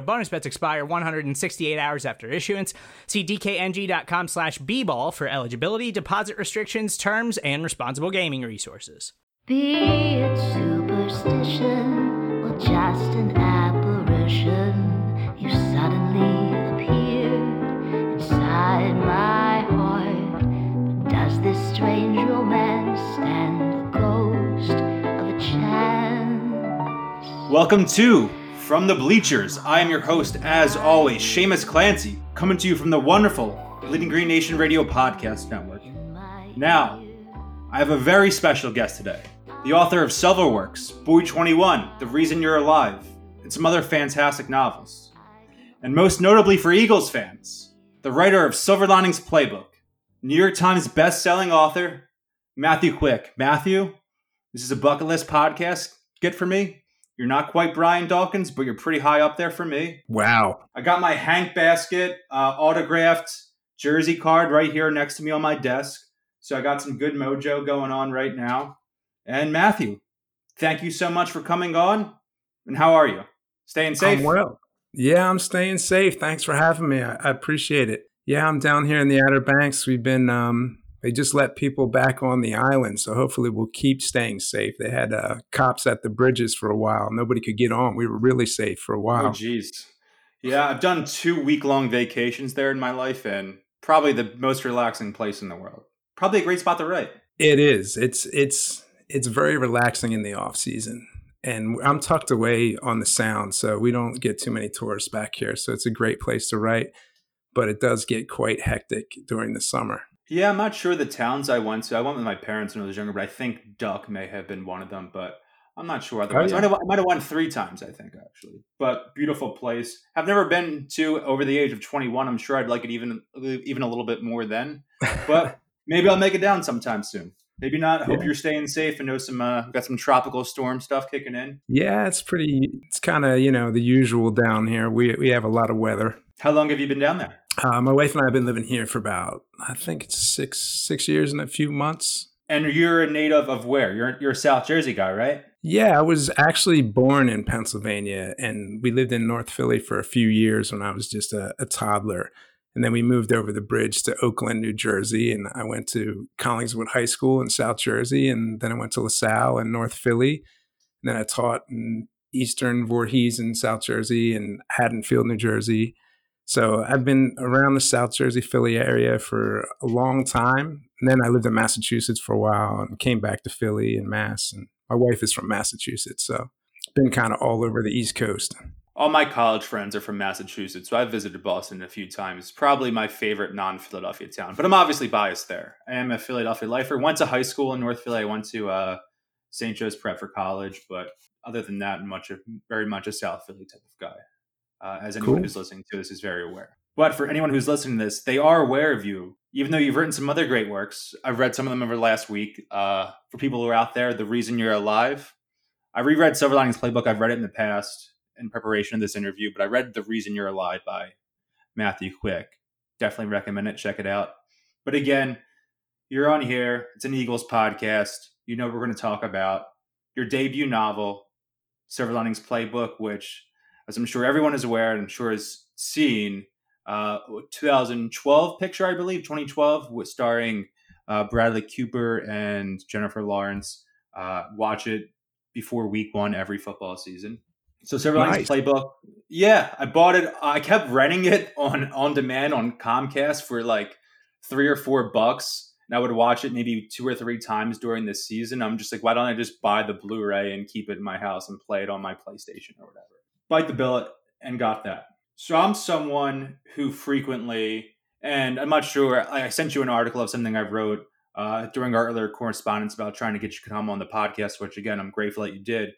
Bonus bets expire 168 hours after issuance. See dkng.com slash bball for eligibility, deposit restrictions, terms, and responsible gaming resources. Be it superstition or just an apparition, you suddenly appeared inside my heart. But does this strange romance stand a ghost of a chance? Welcome to From the Bleachers. I am your host, as always, Seamus Clancy, coming to you from the wonderful Bleeding Green Nation Radio Podcast Network. Now, I have a very special guest today. The author of Silverworks, Boy 21, The Reason You're Alive, and some other fantastic novels. And most notably for Eagles fans, the writer of Silver Linings Playbook, New York Times best-selling author, Matthew Quick. Matthew, this is a bucket list podcast. Get for me. You're not quite Brian Dawkins, but you're pretty high up there for me. Wow. I got my Hank Baskett uh, autographed jersey card right here next to me on my desk. So I got some good mojo going on right now. And Matthew, thank you so much for coming on. And how are you? Staying safe? I'm well. Yeah, I'm staying safe. Thanks for having me. I, I appreciate it. Yeah, I'm down here in the Outer Banks. We've been, um, they just let people back on the island. So hopefully we'll keep staying safe. They had uh, cops at the bridges for a while. Nobody could get on. We were really safe for a while. Oh, jeez. Yeah, I've done two week long vacations there in my life, and probably the most relaxing place in the world. Probably a great spot to write. It is. It's it's it's very relaxing in the off season, and I'm tucked away on the sound, so we don't get too many tourists back here. So it's a great place to write, but it does get quite hectic during the summer. Yeah, I'm not sure the towns I went to. I went with my parents when I was younger, but I think Duck may have been one of them. But I'm not sure otherwise. yeah. I, might have, I might have won three times, I think, actually. But beautiful place. I've never been to over the age of 21. I'm sure I'd like it even even a little bit more then. But maybe I'll make it down sometime soon. Maybe not. I Hope Yeah. you're staying safe and know some uh, got some tropical storm stuff kicking in. Yeah, it's pretty. It's kind of you know the usual down here. We we have a lot of weather. How long have you been down there? Uh, my wife and I have been living here for about I think it's six six years and a few months. And you're a native of where? You're you're a South Jersey guy, right? Yeah, I was actually born in Pennsylvania, and we lived in North Philly for a few years when I was just a, a toddler. And then we moved over the bridge to Oaklyn, New Jersey, and I went to Collingswood High School in South Jersey, and then I went to LaSalle in North Philly. And then I taught in Eastern Voorhees in South Jersey and Haddonfield, New Jersey. So I've been around the South Jersey, Philly area for a long time. And then I lived in Massachusetts for a while and came back to Philly and Mass. And my wife is from Massachusetts, so been kind of all over the East Coast. All my college friends are from Massachusetts, so I've visited Boston a few times. Probably my favorite non-Philadelphia town, but I'm obviously biased there. I am a Philadelphia lifer. Went to high school in North Philly. I went to uh, St. Joe's Prep for college, but other than that, much of, very much a South Philly type of guy. Uh, as anyone Cool. who's listening to this is very aware. But for anyone who's listening to this, they are aware of you, even though you've written some other great works. I've read some of them over the last week. Uh, for people who are out there, The Reason You're Alive. I reread Silver Linings Playbook. I've read it in the past in preparation of this interview, but I read The Reason You're Alive by Matthew Quick. Definitely recommend it. Check it out. But again, you're on here. It's an Eagles podcast. You know what we're going to talk about your debut novel, Silver Linings Playbook, which, as I'm sure everyone is aware and I'm sure has seen, uh, 2012 picture, I believe, 2012, with starring uh, Bradley Cooper and Jennifer Lawrence. Uh, watch it before week one every football season. So Silver Linings Nice. Playbook, yeah, I bought it. I kept renting it on on demand on Comcast for like three or four bucks and I would watch it maybe two or three times during the season. I'm just like, why don't I just buy the Blu-ray and keep it in my house and play it on my PlayStation or whatever? Bite the billet and got that. So I'm someone who frequently, and I'm not sure. I sent you an article of something I wrote uh, during our earlier correspondence about trying to get you to come on the podcast, which again I'm grateful that you did.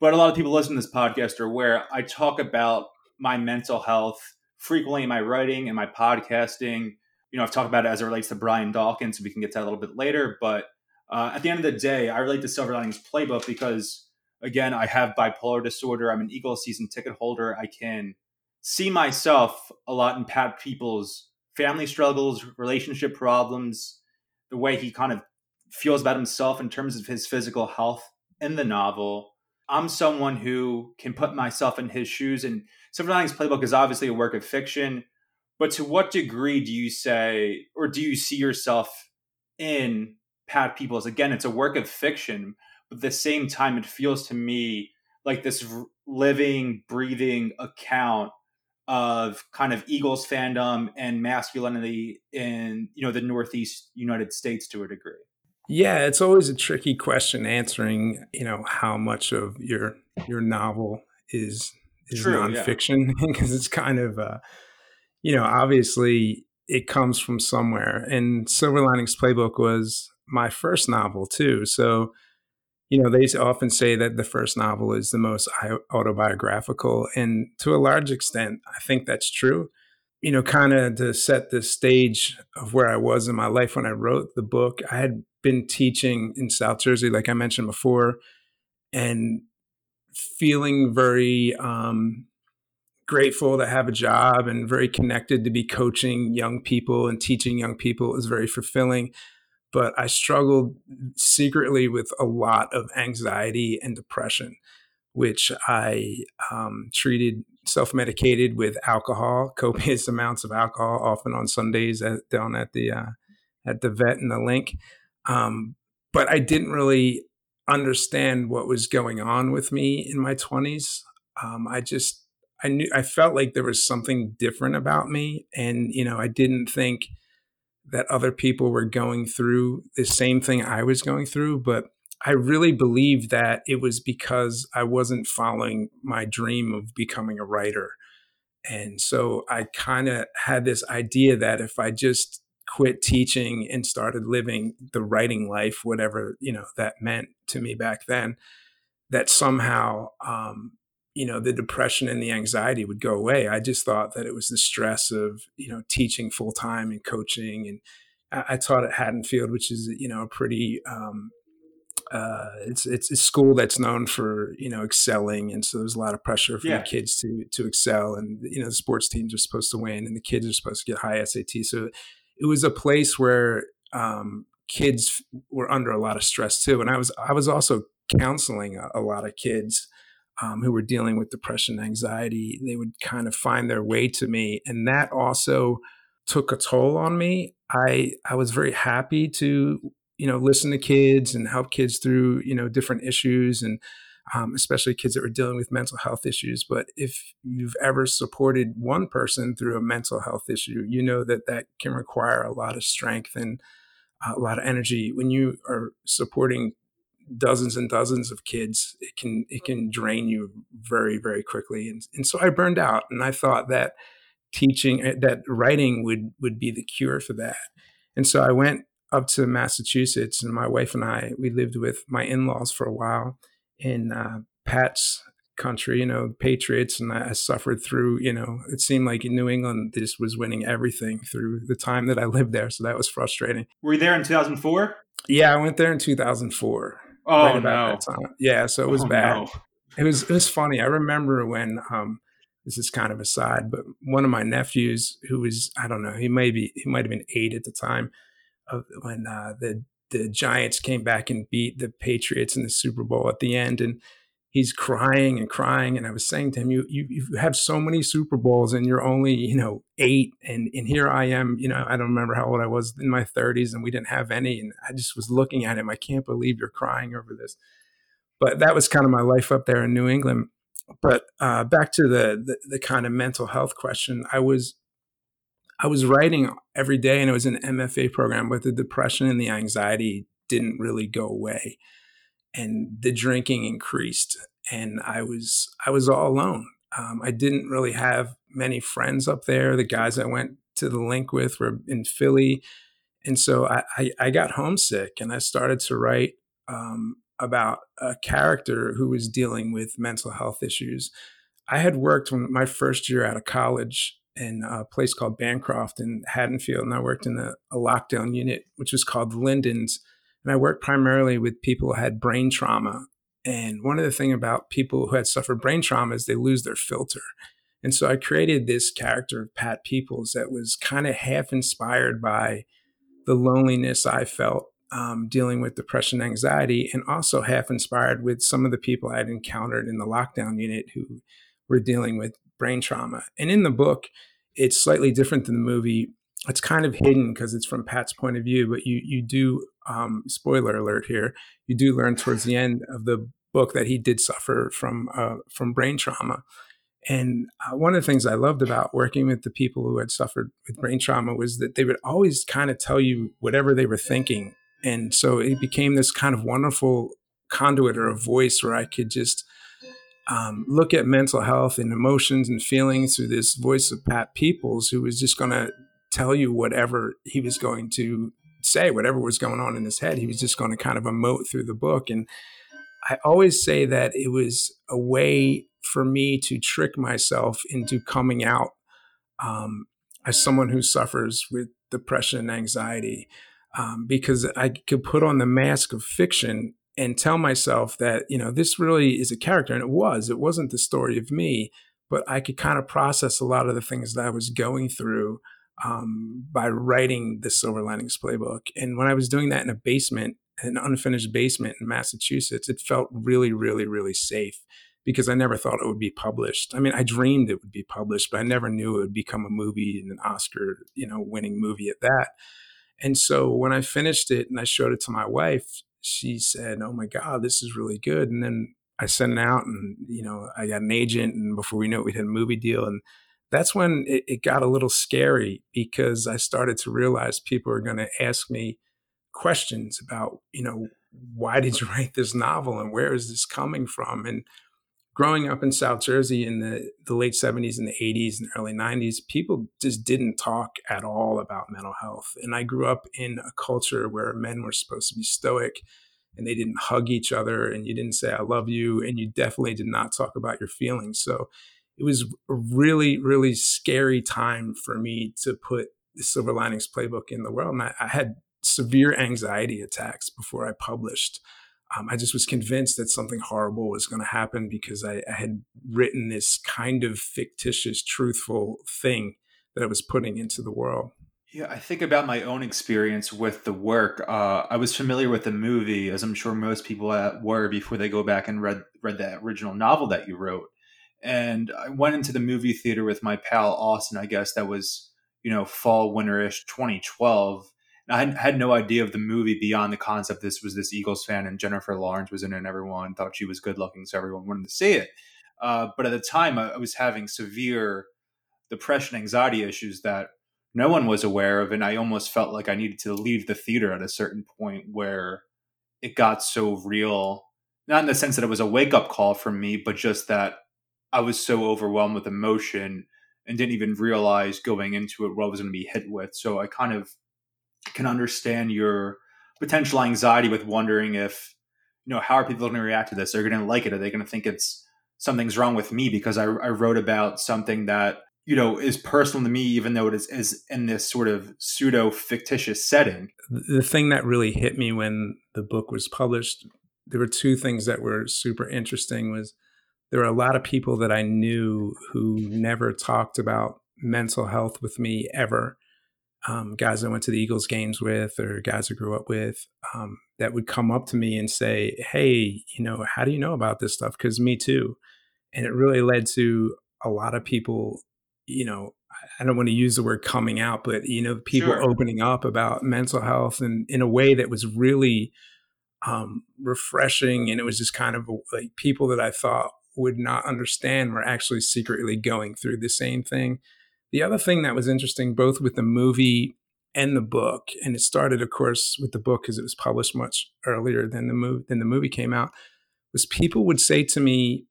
But a lot of people listening to this podcast are aware I talk about my mental health frequently in my writing and my podcasting you know, I've talked about it as it relates to Brian Dawkins, so we can get to that a little bit later. But uh, at the end of the day, I relate to Silver Linings Playbook because, again, I have bipolar disorder. I'm an Eagles season ticket holder. I can see myself a lot in Pat Peoples' family struggles, relationship problems, the way he kind of feels about himself in terms of his physical health in the novel. I'm someone who can put myself in his shoes, and Silver Linings Playbook is obviously a work of fiction but to what degree do you say, or do you see yourself in Pat Peoples? Again, it's a work of fiction, but at the same time, it feels to me like this living, breathing account of kind of Eagles fandom and masculinity in you know the Northeast United States to a degree. Yeah, it's always a tricky question answering. You know how much of your your novel is is True, nonfiction because yeah. it's kind of uh, you know, obviously it comes from somewhere. And Silver Linings Playbook was my first novel too. So, you know, they often say that the first novel is the most autobiographical. And to a large extent, I think that's true. You know, kind of to set the stage of where I was in my life when I wrote the book, I had been teaching in South Jersey, like I mentioned before, and feeling very um, grateful to have a job and very connected to be coaching young people and teaching young people is very fulfilling. But I struggled secretly with a lot of anxiety and depression, which I um, treated self medicated with alcohol, copious amounts of alcohol, often on Sundays at, down at the uh, at the vet and the Linc. Um, but I didn't really understand what was going on with me in my 20s. Um, I just I knew I felt like there was something different about me, and you know, I didn't think that other people were going through the same thing I was going through, but I really believed that it was because I wasn't following my dream of becoming a writer. And so I kind of had this idea that if I just quit teaching and started living the writing life, whatever, you know, that meant to me back then, that somehow um, you know the depression and the anxiety would go away i just thought that it was the stress of you know teaching full time and coaching and I, I, taught at haddonfield which is you know a pretty um, uh, it's it's a school that's known for you know excelling and so there's a lot of pressure for yeah. the kids to to excel and you know the sports teams are supposed to win and the kids are supposed to get high sat so it was a place where um, kids were under a lot of stress too and i was i was also counseling a, a lot of kids um, who were dealing with depression, and anxiety, they would kind of find their way to me, and that also took a toll on me. I I was very happy to you know listen to kids and help kids through you know different issues and um, especially kids that were dealing with mental health issues. But if you've ever supported one person through a mental health issue, you know that that can require a lot of strength and a lot of energy. When you are supporting dozens and dozens of kids, it can it can drain you very very quickly. And and so I burned out, and I thought that teaching eh, that writing would would be the cure for that. And so I went up to Massachusetts, and my wife and I we lived with my in laws for a while in uh, Pat's country, you know, Patriots, and I suffered through, you know, it seemed like in New England this was winning everything through the time that I lived there. So that was frustrating. Were you there in 2004? Yeah, I went there in 2004. Oh right no! Yeah, so it was oh, bad. No. It was it was funny. I remember when um, this is kind of a side, but one of my nephews, who was I don't know, he may be he might have been eight at the time, of when uh, the the Giants came back and beat the Patriots in the Super Bowl at the end, and he's crying and crying. And I was saying to him, you, you, you have so many Super Bowls and you're only, you know, eight. And, and here I am, you know, I don't remember how old I was in my thirties and we didn't have any. And I just was looking at him. I can't believe you're crying over this. But that was kind of my life up there in New England. But uh, back to the, the, the kind of mental health question, I was I was writing every day and it was an MFA program, but the depression and the anxiety didn't really go away. And the drinking increased and I was I was all alone. Um, I didn't really have many friends up there. The guys I went to the Linc with were in Philly. And so I, I, I got homesick and I started to write um, about a character who was dealing with mental health issues. I had worked when my first year out of college in a place called Bancroft in Haddonfield, and I worked in a, a lockdown unit, which was called Lindens. And I worked primarily with people who had brain trauma. And one of the things about people who had suffered brain trauma is they lose their filter. And so I created this character of Pat Peoples that was kind of half inspired by the loneliness I felt um, dealing with depression, anxiety, and also half inspired with some of the people I had encountered in the lockdown unit who were dealing with brain trauma. And in the book, it's slightly different than the movie. It's kind of hidden because it's from Pat's point of view, but you you do um, spoiler alert here. You do learn towards the end of the book that he did suffer from uh, from brain trauma. And uh, one of the things I loved about working with the people who had suffered with brain trauma was that they would always kind of tell you whatever they were thinking. And so it became this kind of wonderful conduit or a voice where I could just um, look at mental health and emotions and feelings through this voice of Pat Peoples, who was just going to tell you whatever he was going to say, whatever was going on in his head. He was just going to kind of emote through the book. And I always say that it was a way for me to trick myself into coming out um, as someone who suffers with depression and anxiety um, because I could put on the mask of fiction and tell myself that you know this really is a character and it was it wasn't the story of me but i could kind of process a lot of the things that i was going through um, by writing the silver linings playbook. And when i was doing that in a basement an unfinished basement in massachusetts it felt really really really safe because i never thought it would be published. I mean i dreamed it would be published but i never knew it would become a movie and an oscar you know winning movie at that. And so when i finished it and i showed it to my wife she said, "Oh my God, this is really good." And then I sent it out, and you know, I got an agent, and before we knew it, we had a movie deal, and that's when it, it got a little scary because I started to realize people are going to ask me questions about, you know, why did you write this novel, and where is this coming from, and growing up in South Jersey in the, the late 70s and the 80s and early 90s, people just didn't talk at all about mental health. And I grew up in a culture where men were supposed to be stoic and they didn't hug each other and you didn't say, I love you. And you definitely did not talk about your feelings. So it was a really, really scary time for me to put the Silver Linings playbook in the world. And I, I had severe anxiety attacks before I published um, I just was convinced that something horrible was going to happen because I, I, had written this kind of fictitious, truthful thing that I was putting into the world. Yeah, I think about my own experience with the work. Uh, I was familiar with the movie, as I'm sure most people were before they go back and read read that original novel that you wrote. And I went into the movie theater with my pal Austin. I guess that was you know fall winterish 2012 I had, had, no idea of the movie beyond the concept this was this Eagles fan and Jennifer Lawrence was in it and everyone thought she was good looking, so everyone wanted to see it. Uh, but at the time, I, I, was having severe depression, anxiety issues that no one was aware of, and I almost felt like I needed to leave the theater at a certain point where it got so real. Not in the sense that it was a wake up call for me, but just that I was so overwhelmed with emotion and didn't even realize going into it what I was going to be hit with. So I kind of can understand your potential anxiety with wondering if you know how are people going to react to this? Are they're going to like it. Are they going to think it's something's wrong with me? Because I, I, wrote about something that you know is personal to me even though it is, is in this sort of pseudo fictitious setting the thing that really hit me when the book was published there were two things that were super interesting was there were a lot of people that i knew who never talked about mental health with me ever um, guys I went to the Eagles games with or guys I grew up with um, that would come up to me and say, Hey, you know, how do you know about this stuff? Because me too. And it really led to a lot of people, you know, I don't want to use the word coming out, but, you know, people sure. opening up about mental health and in a way that was really um, refreshing. And it was just kind of like people that I thought would not understand were actually secretly going through the same thing The other thing that was interesting, both with the movie and the book, and it started, of course, with the book because it was published much earlier than the movie than the movie came out, was people would say to me,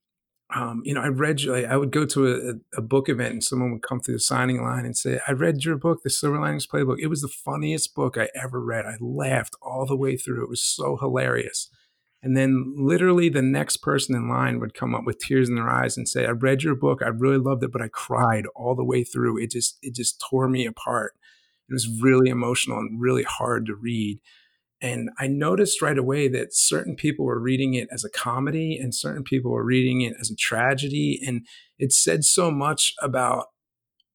um, you know, I read, like, I would go to a, a, book event and someone would come through the signing line and say, I read your book, The Silver Linings Playbook. It was the funniest book I ever read. I laughed all the way through. It was so hilarious. And then literally the next person in line would come up with tears in their eyes and say, I read your book. I really loved it, but I cried all the way through. It just, it just tore me apart. It was really emotional and really hard to read. And I noticed right away that certain people were reading it as a comedy and certain people were reading it as a tragedy. And it said so much about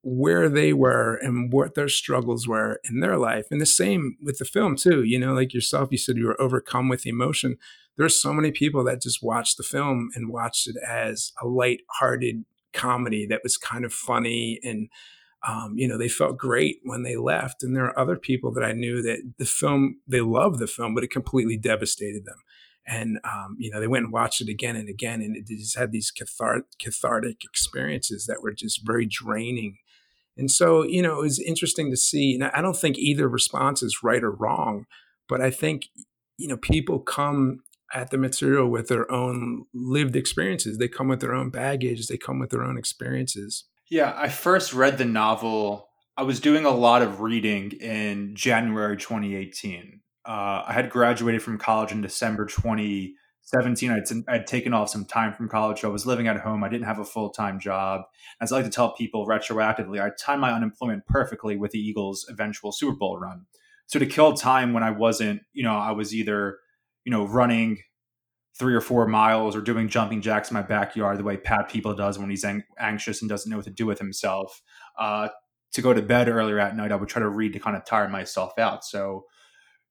where they were and what their struggles were in their life. And the same with the film, too. You know, like yourself, you said you were overcome with emotion. There's so many people that just watched the film and watched it as a light-hearted comedy that was kind of funny and um, you know, they felt great when they left. And there are other people that I knew that the film, they loved the film, but it completely devastated them. And, um, you know, they went and watched it again and again, and it just had these cathart- cathartic experiences that were just very draining. And so, you know, it was interesting to see. And I don't think either response is right or wrong, but I think, you know, people come at the material with their own lived experiences. They come with their own baggage, they come with their own experiences. Yeah, I first read the novel. I was doing a lot of reading in January 2018. Uh, I had graduated from college in December 2017. I'd, I'd taken off some time from college. So I was living at home. I didn't have a full time job. As I like to tell people retroactively, I timed my unemployment perfectly with the Eagles' eventual Super Bowl run. So to kill time when I wasn't, you know, I was either, you know, running three or four miles or doing jumping jacks in my backyard the way Pat People does when he's ang- anxious and doesn't know what to do with himself. Uh, to go to bed earlier at night, I would try to read to kind of tire myself out. So,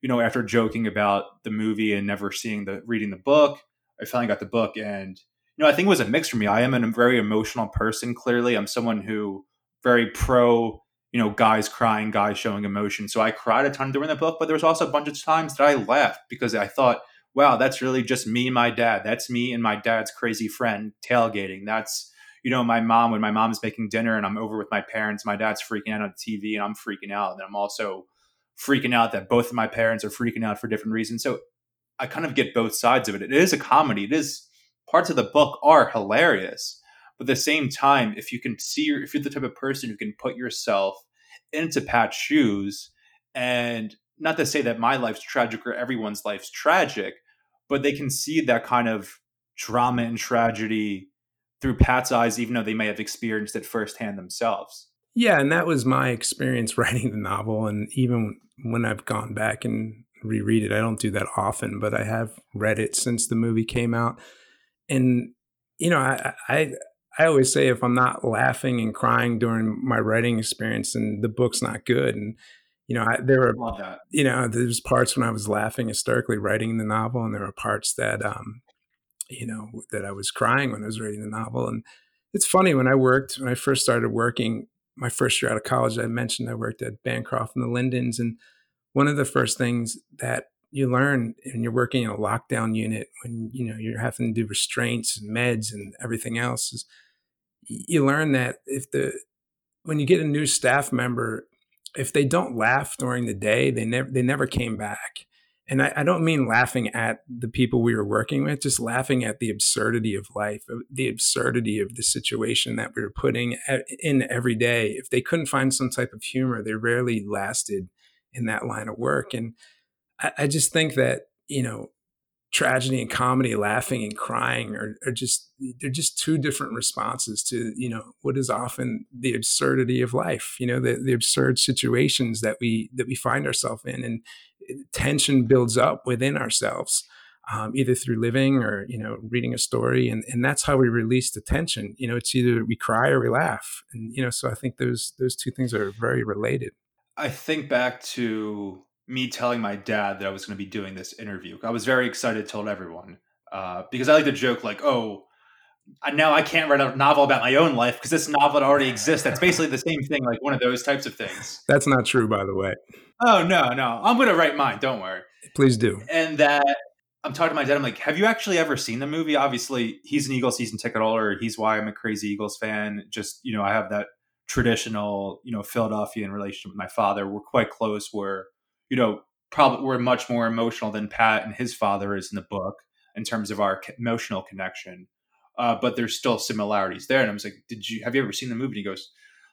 you know, after joking about the movie and never seeing the reading the book, I finally got the book, and you know, I think it was a mix for me. I am a very emotional person. Clearly, I'm someone who very pro. You know, guys crying, guys showing emotion. So I cried a ton during the book, but there was also a bunch of times that I laughed because I thought wow, that's really just me and my dad. That's me and my dad's crazy friend tailgating. That's, you know, my mom when my mom's making dinner and I'm over with my parents, my dad's freaking out on TV and I'm freaking out. And I'm also freaking out that both of my parents are freaking out for different reasons. So I kind of get both sides of it. It is a comedy. It is parts of the book are hilarious. But at the same time, if you can see, if you're the type of person who can put yourself into Pat's shoes, and not to say that my life's tragic or everyone's life's tragic, but they can see that kind of drama and tragedy through Pat's eyes, even though they may have experienced it firsthand themselves. Yeah, and that was my experience writing the novel. And even when I've gone back and reread it, I don't do that often, but I have read it since the movie came out. And you know, I I, I always say if I'm not laughing and crying during my writing experience, and the book's not good. And you know, I, there were, you know, there's parts when I was laughing hysterically writing the novel, and there were parts that, um, you know, that I was crying when I was writing the novel. And it's funny when I worked, when I first started working, my first year out of college, I mentioned I worked at Bancroft and the Lindens. And one of the first things that you learn when you're working in a lockdown unit, when, you know, you're having to do restraints and meds and everything else is you learn that if the, when you get a new staff member, if they don't laugh during the day, they never they never came back. And I, I, don't mean laughing at the people we were working with, just laughing at the absurdity of life, the absurdity of the situation that we were putting in every day. If they couldn't find some type of humor, they rarely lasted in that line of work. And I, I just think that, you know, tragedy and comedy, laughing and crying are, are just they're just two different responses to you know what is often the absurdity of life. You know the the absurd situations that we that we find ourselves in, and tension builds up within ourselves. Um, either through living or you know reading a story and, and that's how we release the tension you know it's either we cry or we laugh and you know so i think those those two things are very related i think back to me telling my dad that I was going to be doing this interview. I was very excited, told everyone uh, because I like to joke like, "Oh, now I can't write a novel about my own life because this novel already exists." That's basically the same thing, like one of those types of things. That's not true, by the way. Oh no, no, I'm going to write mine. Don't worry. Please do. And that I'm talking to my dad. I'm like, "Have you actually ever seen the movie?" Obviously, he's an Eagles season ticket holder. He's why I'm a crazy Eagles fan. Just you know, I have that traditional, you know, Philadelphian relationship with my father. We're quite close. We're, you know, probably we're much more emotional than Pat and his father is in the book in terms of our emotional connection. Uh, but there's still similarities there. And I was like, "Did you have you ever seen the movie?" And he goes,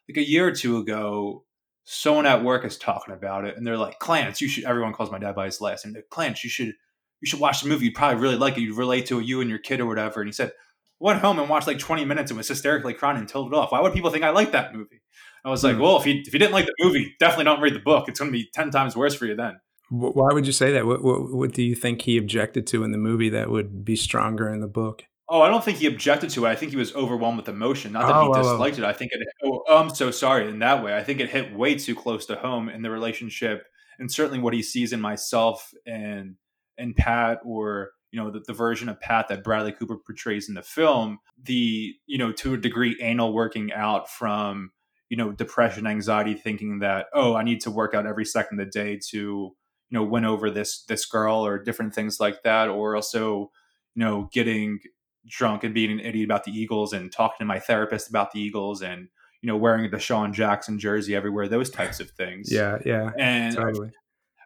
"Like a year or two ago, someone at work is talking about it, and they're like, Clancy, you should." Everyone calls my dad by his last name. Clancy, you should you should watch the movie. You'd probably really like it. You'd relate to it, you and your kid or whatever. And he said, went home and watched like 20 minutes and was hysterically crying and told it off. Why would people think I like that movie? I was like, hmm. well, if you if you didn't like the movie, definitely don't read the book. It's going to be 10 times worse for you then. Why would you say that? What, what, what do you think he objected to in the movie that would be stronger in the book? Oh, I don't think he objected to it. I think he was overwhelmed with emotion. Not that oh, he disliked it. I think it. Oh, oh, I'm so sorry. In that way, I think it hit way too close to home in the relationship, and certainly what he sees in myself and and Pat, or you know the, the version of Pat that Bradley Cooper portrays in the film. The you know to a degree anal working out from you know depression, anxiety, thinking that oh I need to work out every second of the day to you know win over this this girl or different things like that or also you know getting drunk and being an idiot about the eagles and talking to my therapist about the eagles and you know wearing the DeSean Jackson jersey everywhere those types of things. Yeah yeah and totally.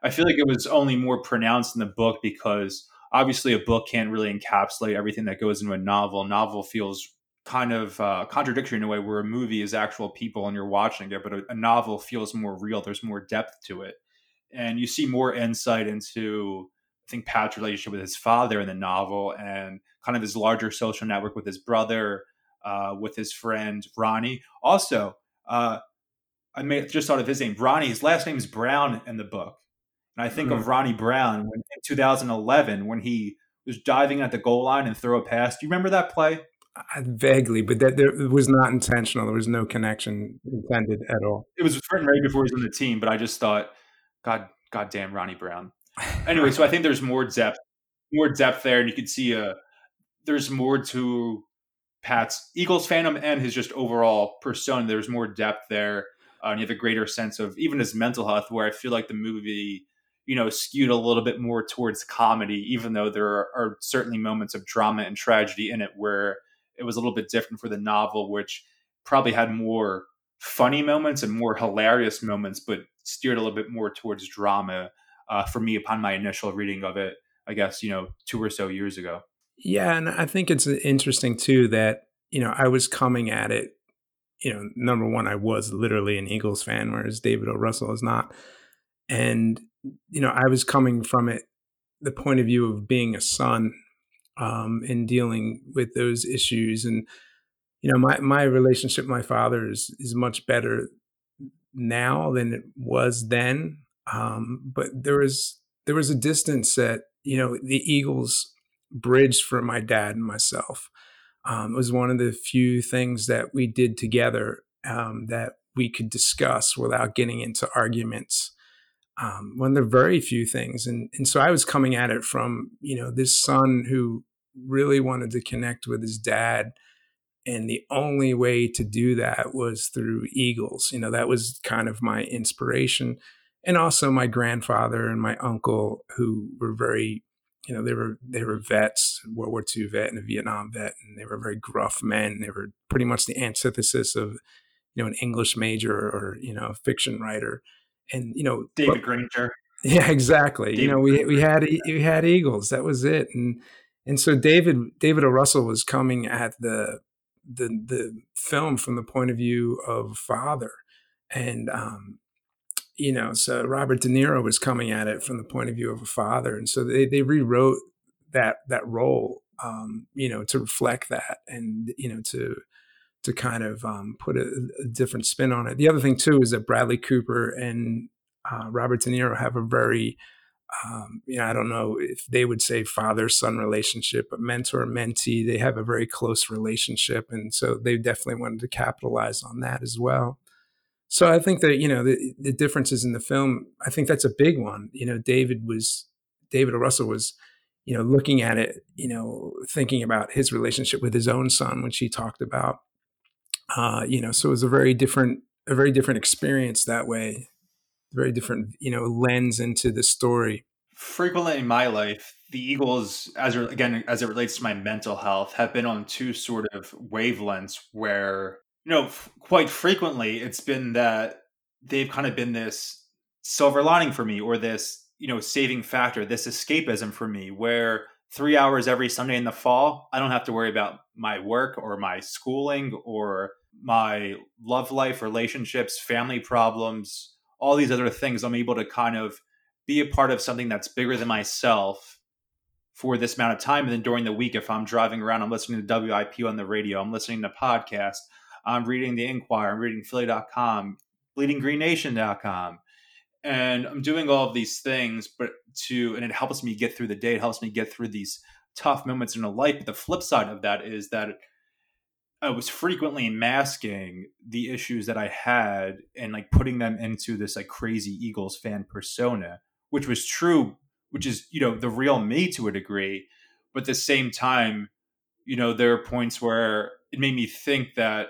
I, I feel like it was only more pronounced in the book because obviously a book can't really encapsulate everything that goes into a novel. A novel feels kind of uh, contradictory in a way where a movie is actual people and you're watching it but a, a novel feels more real. There's more depth to it. And you see more insight into I think Pat's relationship with his father in the novel and kind of his larger social network with his brother, uh, with his friend Ronnie. Also, uh, I may just thought of his name, Ronnie. His last name is Brown in the book, and I think mm-hmm. of Ronnie Brown when, in 2011 when he was diving at the goal line and throw a pass. Do you remember that play? I, vaguely, but that there, it was not intentional. There was no connection intended at all. It was written right before he was on the team, but I just thought God, goddamn Ronnie Brown. Anyway, so I think there's more depth, more depth there, and you can see a there's more to Pat's Eagles fandom and his just overall persona. There's more depth there, uh, and you have a greater sense of even his mental health. Where I feel like the movie, you know, skewed a little bit more towards comedy, even though there are, are certainly moments of drama and tragedy in it where it was a little bit different for the novel, which probably had more funny moments and more hilarious moments, but steered a little bit more towards drama uh, for me upon my initial reading of it. I guess you know two or so years ago. Yeah, and I think it's interesting too that you know I was coming at it. You know, number one, I was literally an Eagles fan, whereas David O. Russell is not, and you know I was coming from it the point of view of being a son um, and dealing with those issues and you know my my relationship with my father is is much better now than it was then. Um, but there was there was a distance that you know the Eagles bridged for my dad and myself. Um, it was one of the few things that we did together um, that we could discuss without getting into arguments. Um, one of the very few things, and and so I was coming at it from you know this son who really wanted to connect with his dad and the only way to do that was through eagles you know that was kind of my inspiration and also my grandfather and my uncle who were very you know they were they were vets world war ii vet and a vietnam vet and they were very gruff men. They were pretty much the antithesis of you know an english major or you know a fiction writer. And you know david but, granger. Yeah exactly. David you know we, we had we had eagles. That was it. And and so david david o. Russell was coming at the the the film from the point of view of father, and um, you know, so Robert De Niro was coming at it from the point of view of a father, and so they they rewrote that that role, um, you know, to reflect that, and you know, to to kind of um, put a, a, different spin on it. The other thing too is that Bradley Cooper and uh, Robert De Niro have a very um, you know, I don't know if they would say father son relationship, but mentor mentee, they have a very close relationship. And so they definitely wanted to capitalize on that as well. So I think that, you know, the, the differences in the film, I think that's a big one. You know, David was, David. Russell was, you know, looking at it, you know, thinking about his relationship with his own son, which he talked about. Uh, you know, so it was a very different, a very different experience that way very different you know lens into the story frequently in my life the eagles as again as it relates to my mental health have been on two sort of wavelengths where you know, f- quite frequently it's been that they've kind of been this silver lining for me or this, you know, saving factor, this escapism for me where three hours every Sunday in the fall, I don't have to worry about my work or my schooling or my love life, relationships, family problems, all these other things. I'm able to kind of be a part of something that's bigger than myself for this amount of time. And then during the week, if I'm driving around, I'm listening to WIP on the radio, I'm listening to podcasts, I'm reading the Inquirer, I'm reading Philly.com, bleedinggreennation.com. And I'm doing all of these things, but to, and it helps me get through the day. It helps me get through these tough moments in a life. But the flip side of that is that I was frequently masking the issues that I had and like putting them into this like crazy Eagles fan persona, which was true, which is, you know, the real me to a degree. But at the same time, you know, there are points where it made me think that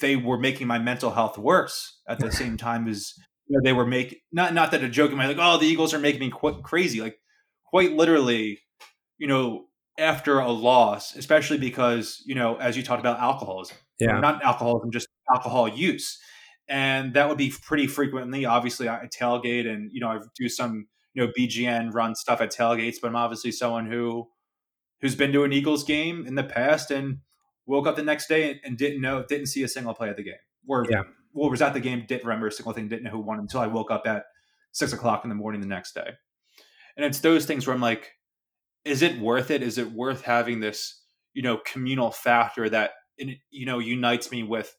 they were making my mental health worse at the same time as you know, they were making not not that a joke in my like oh the Eagles are making me qu- crazy like quite literally you know after a loss especially because you know as you talked about alcoholism Yeah. not alcoholism just alcohol use and that would be pretty frequently obviously I tailgate and you know I do some you know BGN run stuff at tailgates but I'm obviously someone who who's been to an Eagles game in the past and woke up the next day and didn't know, didn't see a single play of the game. Or, Yeah. well, was at the game, didn't remember a single thing, didn't know who won until I woke up at six o'clock in the morning the next day. And it's those things where I'm like, is it worth it? Is it worth having this, you know, communal factor that, you know, unites me with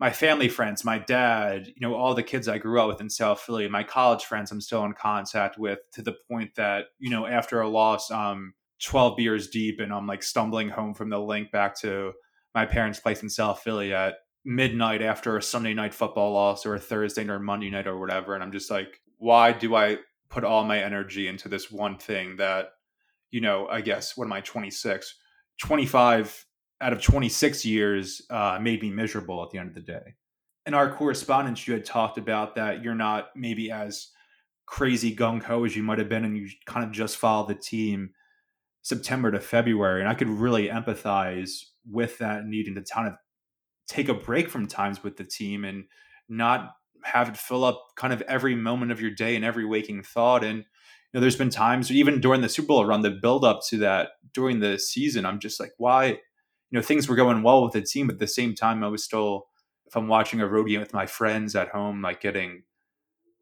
my family friends, my dad, you know, all the kids I grew up with in South Philly, my college friends I'm still in contact with to the point that, you know, after a loss, um, 12 beers deep and I'm like stumbling home from the Linc back to my parents' place in South Philly at midnight after a Sunday night football loss or a Thursday or Monday night or whatever. And I'm just like, why do I put all my energy into this one thing that, you know, I guess, what am I, 26? 25 out of 26 years uh, made me miserable at the end of the day. In our correspondence, you had talked about that you're not maybe as crazy gung ho as you might have been, and you kind of just follow the team September to February. And I could really empathize with that needing to kind of take a break from times with the team and not have it fill up kind of every moment of your day and every waking thought. And, you know, there's been times, even during the Super Bowl run, the build up to that during the season, I'm just like, why? You know, things were going well with the team, but at the same time, I was still, if I'm watching a road game with my friends at home, like getting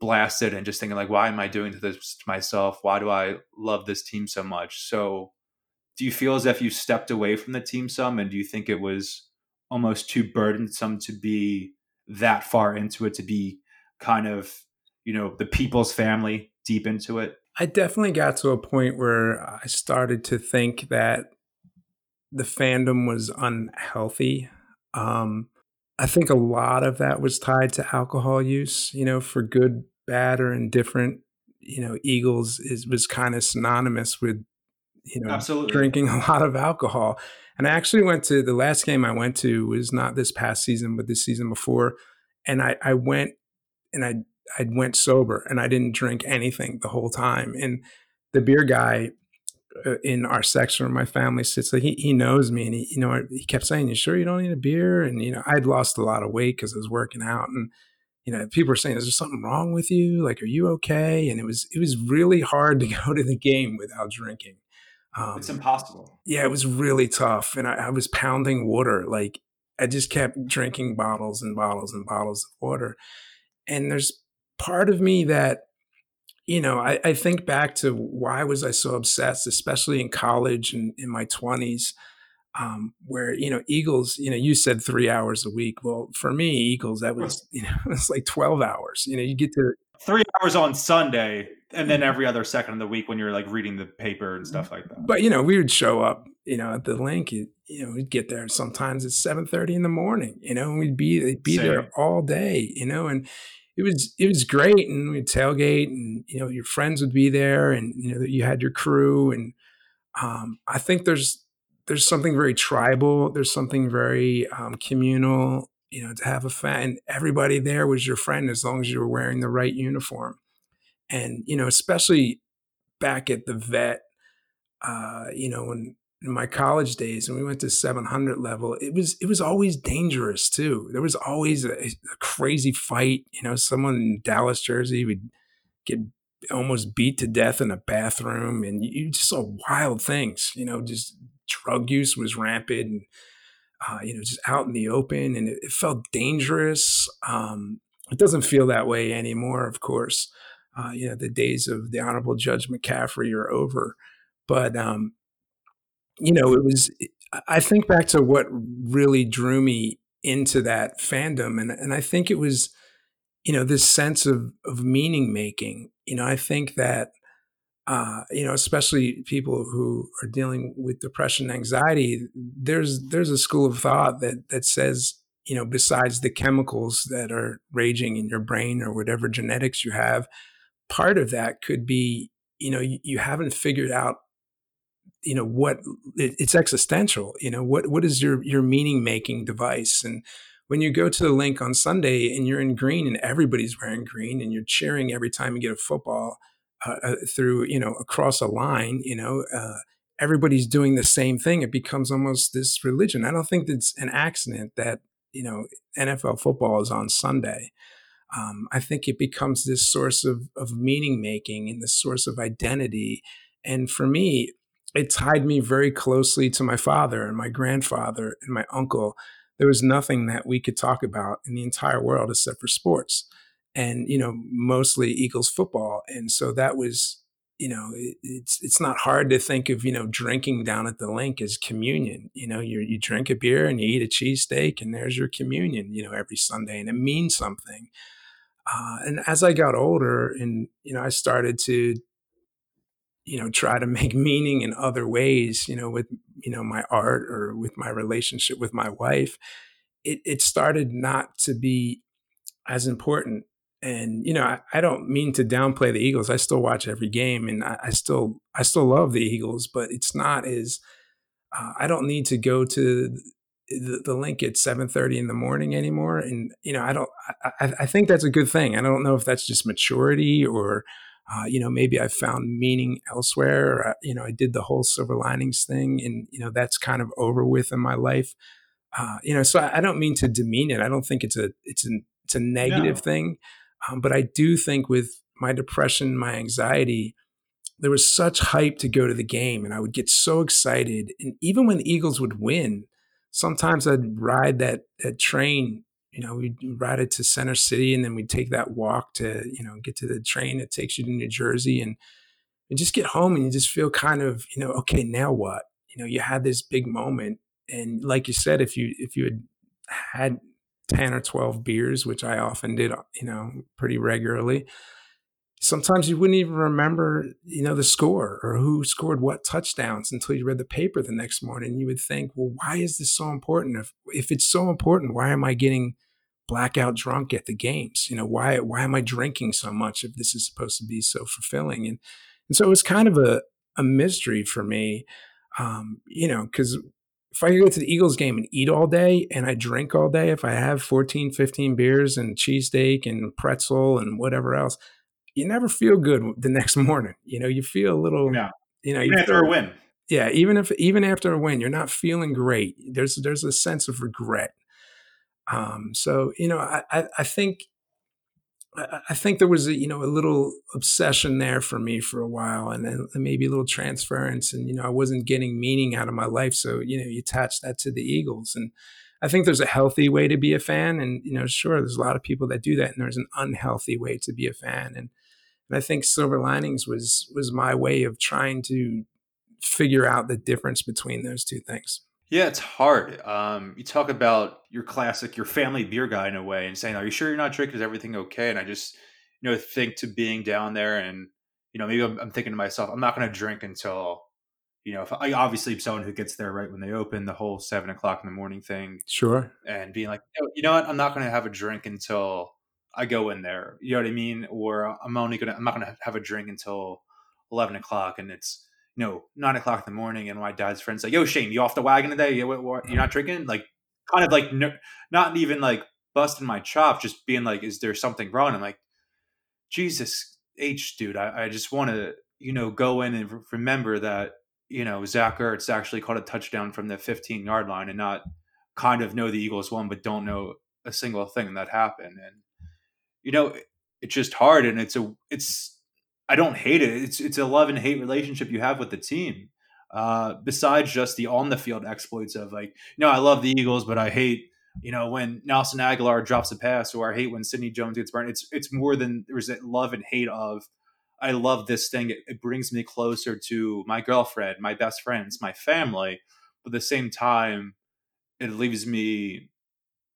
blasted and just thinking like why am i doing this to myself why do i love this team so much so do you feel as if you stepped away from the team some and do you think it was almost too burdensome to be that far into it to be kind of you know the Peoples family deep into it I definitely got to a point where I started to think that the fandom was unhealthy. Um, I think a lot of that was tied to alcohol use, you know, for good, bad, or indifferent. You know, Eagles is was kind of synonymous with, you know, Absolutely. drinking a lot of alcohol. And I actually went to the last game I went to was not this past season, but this season before. And I, I went and I I went sober and I didn't drink anything the whole time. And the beer guy uh, in our section where my family sits, like he, he knows me and he, you know, he kept saying, you sure you don't need a beer? And, you know, I'd lost a lot of weight cause I was working out and, you know, people were saying, is there something wrong with you? Like, are you okay? And it was, it was really hard to go to the game without drinking. Um, it's impossible yeah, it was really tough. And I, I was pounding water. Like I just kept drinking bottles and bottles and bottles of water. And there's part of me that, you know, I, I think back to why was I so obsessed, especially in college and in my 20s, um, where, you know, Eagles, you know, you said three hours a week. Well, for me, Eagles, that was, you know, it's like 12 hours. You know, you get to, three hours on sunday and then every other second of the week when you're like reading the paper and stuff like that. But you know we would show up you know at the Linc you, you know we'd get there sometimes at 7.30 in the morning you know and we'd be they'd be there all day you know and it was it was great and we'd tailgate and you know your friends would be there and you know you had your crew and um, i think there's there's something very tribal there's something very um, communal you know to have a fan everybody there was your friend as long as you were wearing the right uniform and you know especially back at the vet uh, you know when in my college days and we went to 700 level it was it was always dangerous too. There was always a, a crazy fight you know someone in dallas jersey would get almost beat to death in a bathroom and you just saw wild things you know just drug use was rampant and uh, you know just out in the open and it, it felt dangerous um, it doesn't feel that way anymore of course uh, you know the days of the honorable judge mccaffrey are over but um, you know, it was, I think back to what really drew me into that fandom. And, and I think it was, you know, this sense of, of meaning making. You know, I think that, uh, you know, especially people who are dealing with depression and anxiety, there's, there's a school of thought that, that says, you know, besides the chemicals that are raging in your brain or whatever genetics you have, part of that could be, you know, you, you haven't figured out you know what it, it's existential you know what what is your your meaning making device? And when you go to the Linc on sunday and you're in green and everybody's wearing green and you're cheering every time you get a football uh, uh, through you know across a line you know uh, everybody's doing the same thing it becomes almost this religion. I don't think it's an accident that you know nfl football is on sunday um, i think it becomes this source of, of meaning making and this source of identity and for me it tied me very closely to my father and my grandfather and my uncle. There was nothing that we could talk about in the entire world except for sports and, you know, mostly Eagles football. And so that was, you know, it, it's it's not hard to think of, you know, drinking down at the Linc as communion. You know, you you drink a beer and you eat a cheesesteak and there's your communion, you know, every Sunday and it means something. Uh, and as I got older and, you know, I started to you know try to make meaning in other ways you know with you know my art or with my relationship with my wife it, it started not to be as important. And you know I, I, don't mean to downplay the eagles. I still watch every game and i, I still i still love the eagles but it's not as uh, i don't need to go to the, the Linc at 7.30 in the morning anymore and you know i don't I, I think that's a good thing i don't know if that's just maturity or uh, you know, maybe I found meaning elsewhere. Uh, you know, I did the whole silver linings thing, and you know, that's kind of over with in my life. Uh, you know, so I, I, don't mean to demean it. I don't think it's a it's a it's a negative no. thing, um, but I do think with my depression, my anxiety, there was such hype to go to the game, and I would get so excited. And even when the Eagles would win, sometimes I'd ride that that train you know, we'd ride it to Center City and then we'd take that walk to, you know, get to the train that takes you to New Jersey and, and just get home and you just feel kind of, you know, okay, now what? You know, you had this big moment. And like you said, if you if you had had 10 or 12 beers, which I often did, you know, pretty regularly, sometimes you wouldn't even remember, you know, the score or who scored what touchdowns until you read the paper the next morning. You would think, well, why is this so important? If if it's so important, why am I getting blackout drunk at the games. You know, why why am I drinking so much if this is supposed to be so fulfilling? And and so it was kind of a a mystery for me. Um, you know, because if I go to the Eagles game and eat all day and I drink all day, if I have 14, 15 beers and cheesesteak and pretzel and whatever else, you never feel good the next morning. You know, you feel a little, yeah. you know, even you after a win. Yeah, even if even after a win, you're not feeling great. There's there's a sense of regret. Um, so you know, I, I, I think I think there was a you know a little obsession there for me for a while, and then maybe a little transference, and you know I wasn't getting meaning out of my life, so you know you attach that to the Eagles, and I think there's a healthy way to be a fan, and you know sure there's a lot of people that do that, and there's an unhealthy way to be a fan, and and I think Silver Linings was was my way of trying to figure out the difference between those two things. Yeah, it's hard. Um, you talk about your classic, your family beer guy in a way, and saying, "Are you sure you're not drinking? Is everything okay?" And I just, you know, think to being down there, and you know, maybe I'm, I'm thinking to myself, I'm not going to drink until, you know, if I obviously am someone who gets there right when they open the whole seven o'clock in the morning thing, sure, and being like, you know, you know what, I'm not going to have a drink until I go in there. You know what I mean? Or I'm only gonna, I'm not to have a drink until eleven o'clock, and it's you know, nine o'clock in the morning, and my dad's friends like, "Yo, Shane, you off the wagon today? You, you're not drinking?" Like, kind of like not even like busting my chop, just being like, "Is there something wrong?" I'm like, Jesus H, dude, I, I just want to you know go in and remember that you know, Zach Ertz actually caught a touchdown from the 15 yard line and not kind of know the Eagles won, but don't know a single thing that happened. And, you know, it's just hard. And it's a, it's, I don't hate it. It's, it's a love and hate relationship you have with the team. Uh, besides just the on the field exploits of like, you know, I love the Eagles, but I hate, you know, when Nelson Agholor drops a pass, or I hate when Sidney Jones gets burned. It's it's more than there's that love and hate of I love this thing. It, it, brings me closer to my girlfriend, my best friends, my family. But at the same time, it leaves me,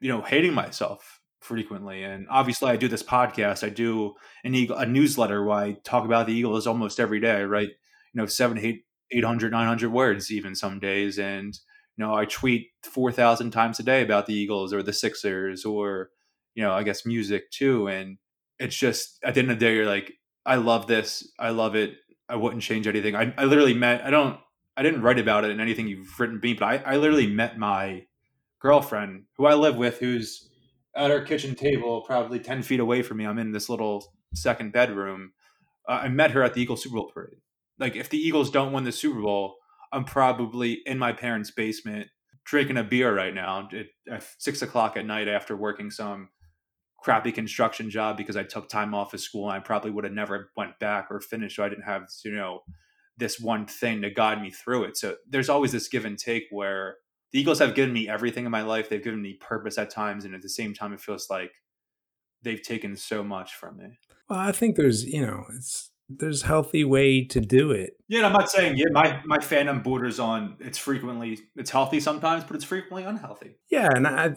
you know, hating myself frequently. And obviously, I do this podcast. I do an Eagle, a newsletter where I talk about the Eagles almost every day. I write, you know, seven, eight, 800, 900 words even some days. And, you know, I tweet 4,000 times a day about the Eagles or the Sixers or, you know, I guess music too. And it's just at the end of the day, you're like, I love this. I love it. I wouldn't change anything. I, I literally met, I don't, I didn't write about it in anything you've written me, but I, I literally met my girlfriend who I live with, who's at our kitchen table, probably 10 feet away from me. I'm in this little second bedroom. Uh, I met her at the Eagles Super Bowl parade. Like, if the Eagles don't win the Super Bowl, I'm probably in my parents' basement drinking a beer right now at, six o'clock at night after working some crappy construction job because I took time off of school and I probably would have never went back or finished. So I didn't have, you know, this one thing to guide me through it. So there's always this give and take where the Eagles have given me everything in my life. They've given me purpose at times. And at the same time, it feels like they've taken so much from me. Well, I think there's, you know, it's, there's healthy way to do it. Yeah, I'm not saying yeah, my my fandom borders on it's frequently it's healthy sometimes, but it's frequently unhealthy. Yeah, and I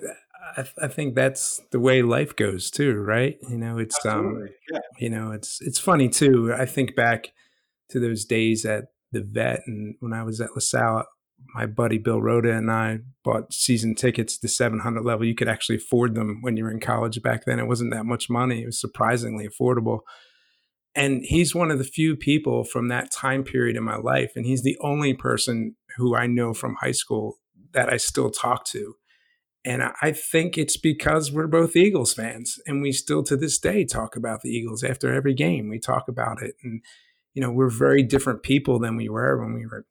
I, I, think that's the way life goes too, right? You know, it's um, Absolutely. um, yeah. you know, it's it's funny too. I think back to those days at the vet, and when I was at LaSalle, my buddy Bill Rhoda and I bought season tickets to 700 level. You could actually afford them when you were in college back then. It wasn't that much money. It was surprisingly affordable. And he's one of the few people from that time period in my life, and he's the only person who I know from high school that I still talk to and I think it's because we're both Eagles fans and we still to this day talk about the Eagles after every game. We talk about it. And, you know, we're very different people than we were when we were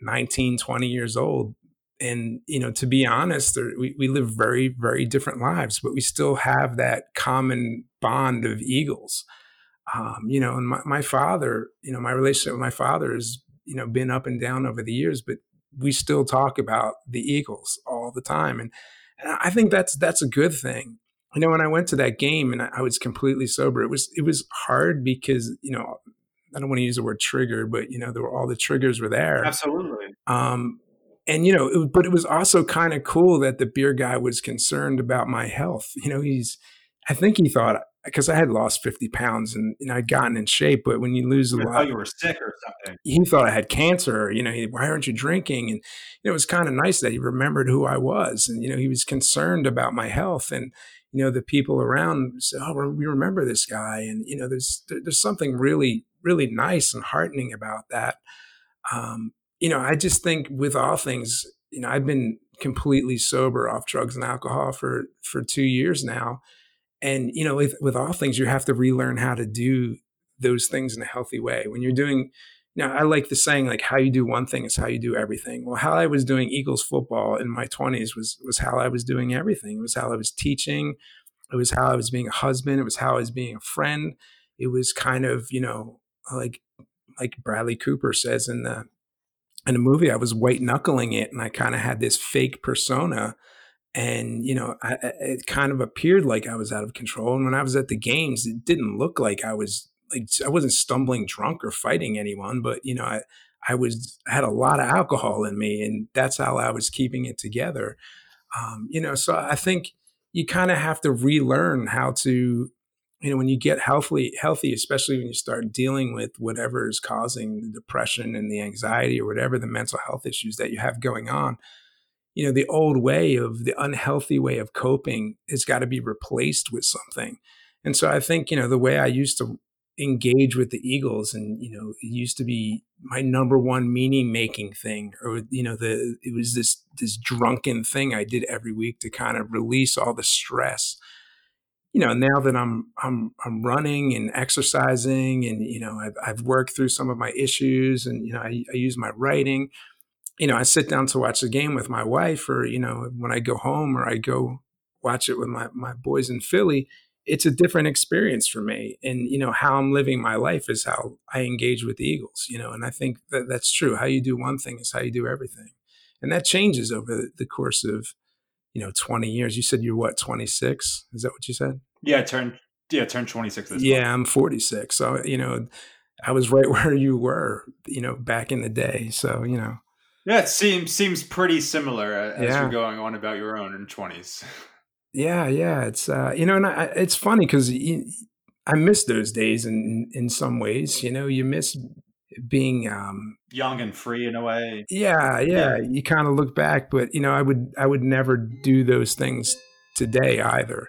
19, 20 years old. And, you know, to be honest, we, we live very, very different lives, but we still have that common bond of Eagles. Um, you know, and my, my father, you know, my relationship with my father has, you know, been up and down over the years, but we still talk about the Eagles all the time. And, and I think that's that's a good thing. You know, when I went to that game and I was completely sober, it was it was hard because you know I don't want to use the word trigger, but you know there were all the triggers were there. Absolutely. Um, and you know, it, but it was also kind of cool that the beer guy was concerned about my health. You know, he's I think he thought because I had lost 50 pounds and you know, I'd gotten in shape, but when you lose a lot, thought you were sick or something. He thought I had cancer. You know, he, why aren't you drinking? And you know, it was kind of nice that he remembered who I was, and you know, he was concerned about my health. And you know, the people around said, "Oh, we remember this guy." And you know, there's there's something really really nice and heartening about that. Um, you know, I just think with all things, you know, I've been completely sober off drugs and alcohol for for two years now. And you know with, with all things you have to relearn how to do those things in a healthy way. When you're doing you know i like the saying like how you do one thing is how you do everything. Well how i was doing eagles football in my 20s was was how i was doing everything. It was how i was teaching. It was how i was being a husband. It was how i was being a friend. It was kind of you know like like bradley cooper says in the in the movie i was white knuckling it and i kind of had this fake persona and you know I, it kind of appeared like i was out of control and when i was at the games it didn't look like i was like i wasn't stumbling drunk or fighting anyone but you know i i was I had a lot of alcohol in me and that's how i was keeping it together. Um, you know so i think you kind of have to relearn how to you know when you get healthy healthy especially when you start dealing with whatever is causing the depression and the anxiety or whatever the mental health issues that you have going on you know the old way of the unhealthy way of coping has got to be replaced with something. And so i think you know the way i used to engage with the eagles and you know it used to be my number one meaning making thing or you know the it was this this drunken thing i did every week to kind of release all the stress you know, now that I'm I'm I'm running and exercising, and you know, I've I've worked through some of my issues, and you know, I, I use my writing. You know, I sit down to watch the game with my wife, or you know, when I go home, or I go watch it with my my boys in Philly. It's a different experience for me, and you know how I'm living my life is how I engage with the Eagles. You know, and I think that that's true. How you do one thing is how you do everything, and that changes over the course of you know 20 years. You said you're what 26? Is that what you said? Yeah, turn yeah, turn 26 this Yeah, month. I'm 46. So, you know, I was right where you were, you know, back in the day. So, you know. Yeah, it seems seems pretty similar as yeah. you're going on about your own in 20s. Yeah, yeah, it's uh, you know, and I, it's funny because I miss those days in in some ways. You know, you miss being um, young and free in a way. Yeah, yeah. You kind of look back, but you know, I would I would never do those things today either.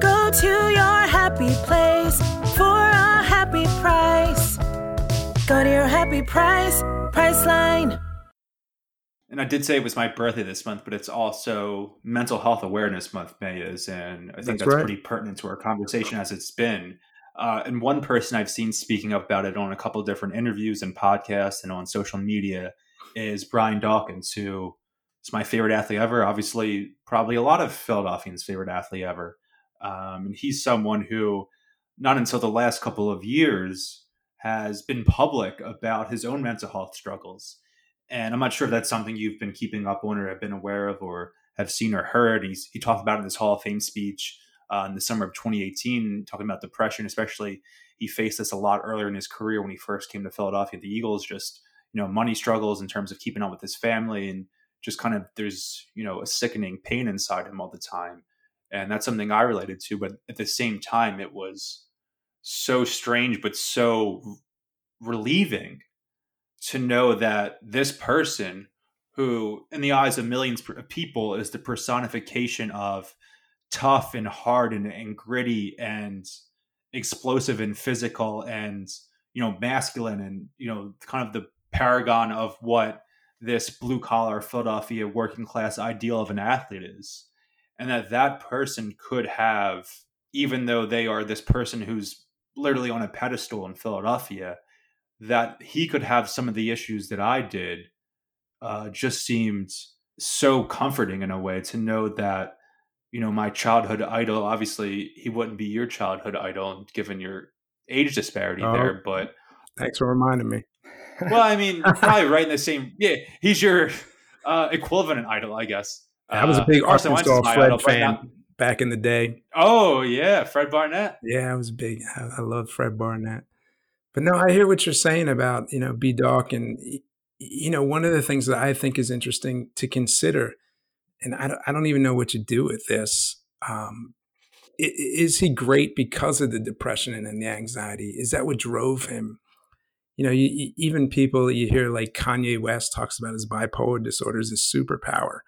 Go to your happy place for a happy price. Go to your happy price, Priceline. And I did say it was my birthday this month, but it's also Mental Health Awareness Month, May is, and I think that's, that's right. pretty pertinent to our conversation as it's been. Uh, and one person I've seen speaking up about it on a couple different interviews and podcasts and on social media is Brian Dawkins, who is my favorite athlete ever. Obviously, probably a lot of Philadelphians' favorite athlete ever. Um, and he's someone who, not until the last couple of years, has been public about his own mental health struggles. And I'm not sure if that's something you've been keeping up on or have been aware of or have seen or heard. He's, he talked about in his Hall of Fame speech uh, in the summer of 2018, talking about depression, especially he faced this a lot earlier in his career when he first came to Philadelphia. The Eagles just, you know, money struggles in terms of keeping up with his family and just kind of there's, you know, a sickening pain inside him all the time and that's something I related to. But at the same time, it was so strange, but so relieving to know that this person, who in the eyes of millions of people is the personification of tough and hard and, and gritty and explosive and physical and you know masculine and you know kind of the paragon of what this blue collar Philadelphia working class ideal of an athlete is and that that person could have even though they are this person who's literally on a pedestal in Philadelphia that he could have some of the issues that I did uh, just seemed so comforting in a way to know that you know my childhood idol obviously he wouldn't be your childhood idol given your age disparity oh, there but thanks for reminding me. Well i mean probably right in the same yeah he's your uh, equivalent idol i guess I was a big uh, Arkansas Fred fan back in the day. Oh yeah, Fred Barnett. Yeah, I was a big. I, I love Fred Barnett. But no, I hear what you're saying about you know B-Dawk, and you know one of the things that I think is interesting to consider, and I don't, I don't even know what to do with this. Um, is he great because of the depression and the anxiety? Is that what drove him? You know, you, even people you hear like Kanye West talks about his bipolar disorder as superpower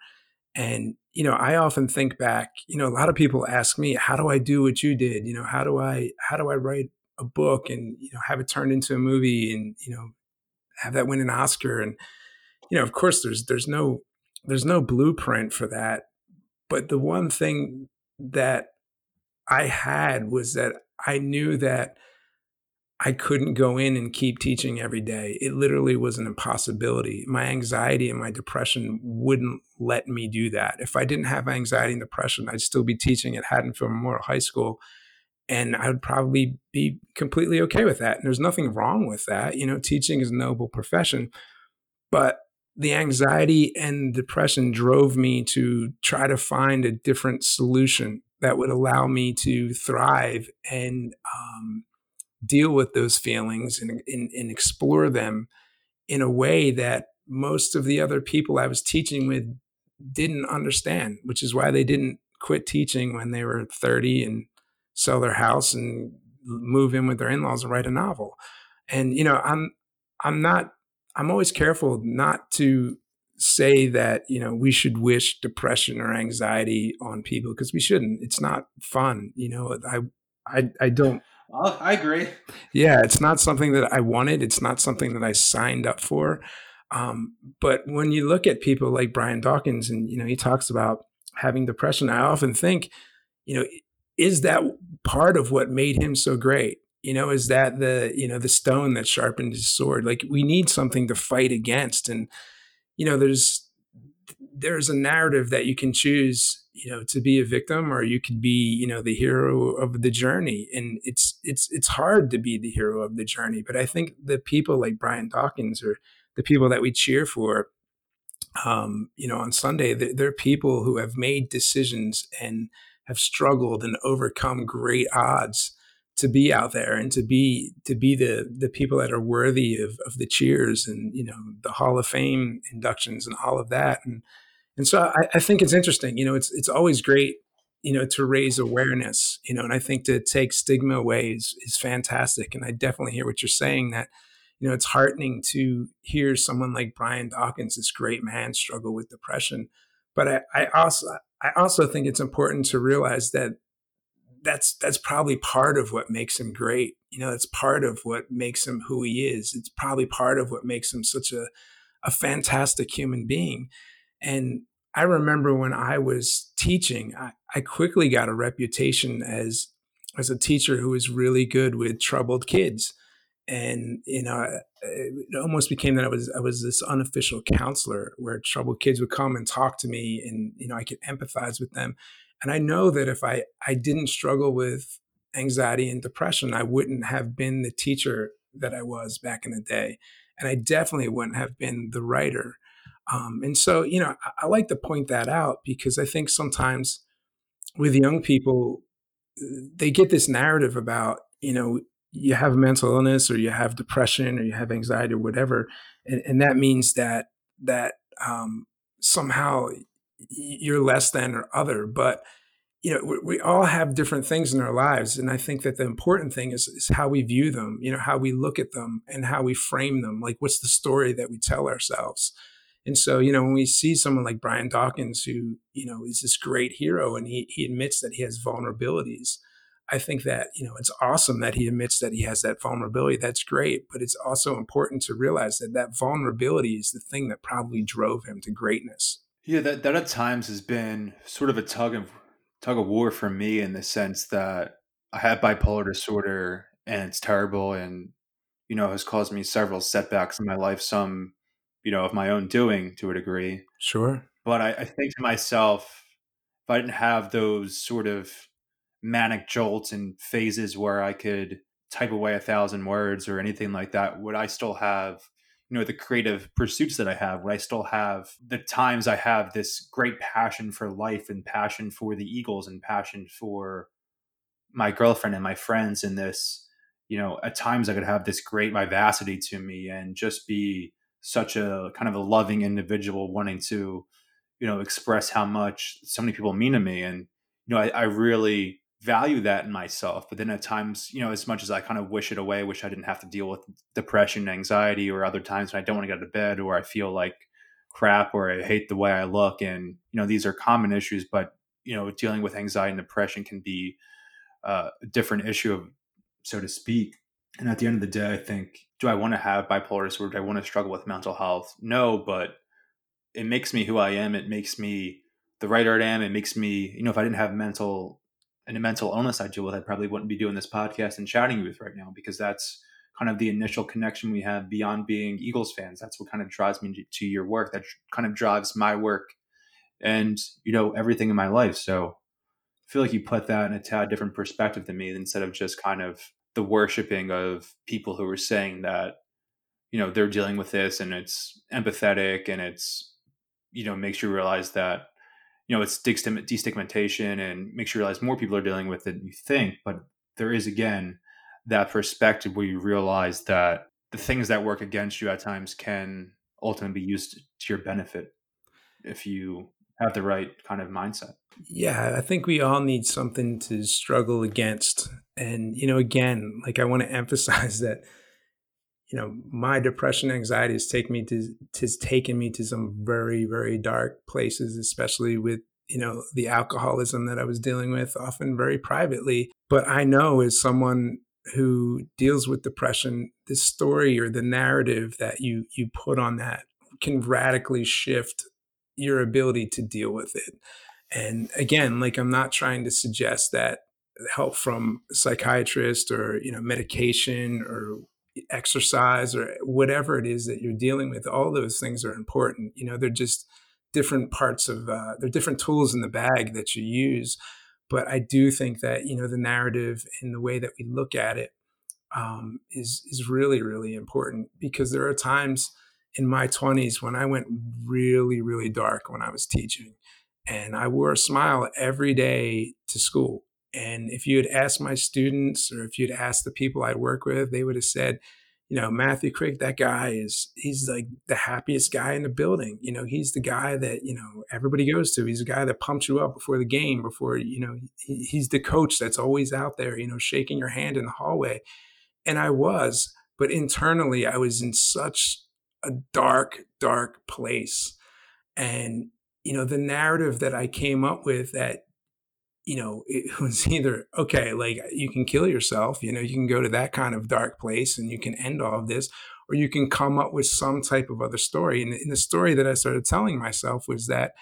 and, you know, I often think back, you know, a lot of people ask me, how do I do what you did? You know, how do I, how do I write a book and, you know, have it turned into a movie and, you know, have that win an Oscar? And, you know, of course there's, there's no, there's no blueprint for that. But the one thing that I had was that I knew that I couldn't go in and keep teaching every day. It literally was an impossibility. My anxiety and my depression wouldn't let me do that. If I didn't have anxiety and depression, I'd still be teaching at Haddonfield Memorial High School. And I would probably be completely okay with that. And there's nothing wrong with that. You know, teaching is a noble profession. But the anxiety and depression drove me to try to find a different solution that would allow me to thrive and um, deal with those feelings and, and, and explore them in a way that most of the other people I was teaching with didn't understand, which is why they didn't quit teaching when they were 30 and sell their house and move in with their in laws and write a novel. And you know, I'm I'm not I'm always careful not to say that you know we should wish depression or anxiety on people because we shouldn't it's not fun you know i i, I don't oh, i agree. Yeah it's not something that i wanted. It's not something that i signed up for. Um, but when you look at people like brian dawkins and you know he talks about having depression i often think you know is that part of what made him so great? You know is that the you know the stone that sharpened his sword? Like we need something to fight against. And you know there's there's a narrative that you can choose you know to be a victim or you could be you know the hero of the journey. And it's it's it's hard to be the hero of the journey but i think the people like brian dawkins or the people that we cheer for um, you know on sunday they're, they're people who have made decisions and have struggled and overcome great odds to be out there and to be to be the the people that are worthy of of the cheers and you know the Hall of Fame inductions and all of that. And and so I, I think it's interesting you know it's it's always great you know to raise awareness you know and I think to take stigma away is is fantastic and I definitely hear what you're saying that you know it's heartening to hear someone like Brian Dawkins this great man struggle with depression but I, I also I also think it's important to realize that that's that's probably part of what makes him great. You know, it's part of what makes him who he is. It's probably part of what makes him such a a fantastic human being. And I remember when I was teaching, I, I quickly got a reputation as as a teacher who was really good with troubled kids. And you know, it almost became that I was I was this unofficial counselor where troubled kids would come and talk to me, and you know, I could empathize with them. And I know that if I, I didn't struggle with anxiety and depression, I wouldn't have been the teacher that I was back in the day. And I definitely wouldn't have been the writer. Um, and so, you know, I, I like to point that out because I think sometimes with young people, they get this narrative about, you know, you have mental illness or you have depression or you have anxiety or whatever. And, and that means that, that um, somehow you're less than or other but you know we, we, all have different things in our lives and i think that the important thing is, is how we view them you know how we look at them and how we frame them like what's the story that we tell ourselves and so you know when we see someone like brian dawkins who you know is this great hero and he, he admits that he has vulnerabilities i think that you know it's awesome that he admits that he has that vulnerability. That's great but it's also important to realize that that vulnerability is the thing that probably drove him to greatness. Yeah, that that at times has been sort of a tug of tug of war for me in the sense that I have bipolar disorder and it's terrible and you know has caused me several setbacks in my life, some you know of my own doing to a degree. Sure. But I, I think to myself, if I didn't have those sort of manic jolts and phases where I could type away a thousand words or anything like that, would I still have you know the creative pursuits that i have would i still have the times i have this great passion for life and passion for the eagles and passion for my girlfriend and my friends and this you know at times i could have this great vivacity to me and just be such a kind of a loving individual wanting to you know express how much so many people mean to me and you know i, I really value that in myself. But then at times, you know, as much as I kind of wish it away, wish I didn't have to deal with depression, anxiety, or other times when I don't want to get out of bed or I feel like crap or I hate the way I look. And, you know, these are common issues, but, you know, dealing with anxiety and depression can be uh, a different issue, of, so to speak. And at the end of the day, I think, do I want to have bipolar disorder? Do I want to struggle with mental health? No, but it makes me who I am. It makes me the writer I am. It makes me, you know, if I didn't have mental and a mental illness I deal with, I probably wouldn't be doing this podcast and chatting with right now because that's kind of the initial connection we have beyond being Eagles fans. That's what kind of drives me to your work. That kind of drives my work and, you know, everything in my life. So I feel like you put that in a tad different perspective than me instead of just kind of the worshiping of people who are saying that, you know, they're dealing with this and it's empathetic and it's, you know, makes you realize that you know, it's destigmatization and makes you realize more people are dealing with it than you think. But there is, again, that perspective where you realize that the things that work against you at times can ultimately be used to your benefit if you have the right kind of mindset. Yeah, I think we all need something to struggle against. And, you know, again, like I want to emphasize that you know, my depression, anxiety has taken me to has taken me to some very, very dark places, especially with you know the alcoholism that I was dealing with, often very privately. But I know as someone who deals with depression, the story or the narrative that you you put on that can radically shift your ability to deal with it. And again, like I'm not trying to suggest that help from a psychiatrist or you know medication or exercise or whatever it is that you're dealing with all those things are important you know they're just different parts of uh, they're different tools in the bag that you use but i do think that you know the narrative and the way that we look at it um, is is really really important because there are times in my 20s when i went really really dark when i was teaching and i wore a smile every day to school and if you had asked my students or if you'd asked the people I'd work with, they would have said, you know, Matthew Quick, that guy is, he's like the happiest guy in the building. You know, he's the guy that, you know, everybody goes to. He's the guy that pumps you up before the game, before, you know, he, he's the coach that's always out there, you know, shaking your hand in the hallway. And I was, but internally, I was in such a dark, dark place. And, you know, the narrative that I came up with that you know, it was either, okay, like you can kill yourself, you know, you can go to that kind of dark place and you can end all of this, or you can come up with some type of other story. And, and the story that I started telling myself was that,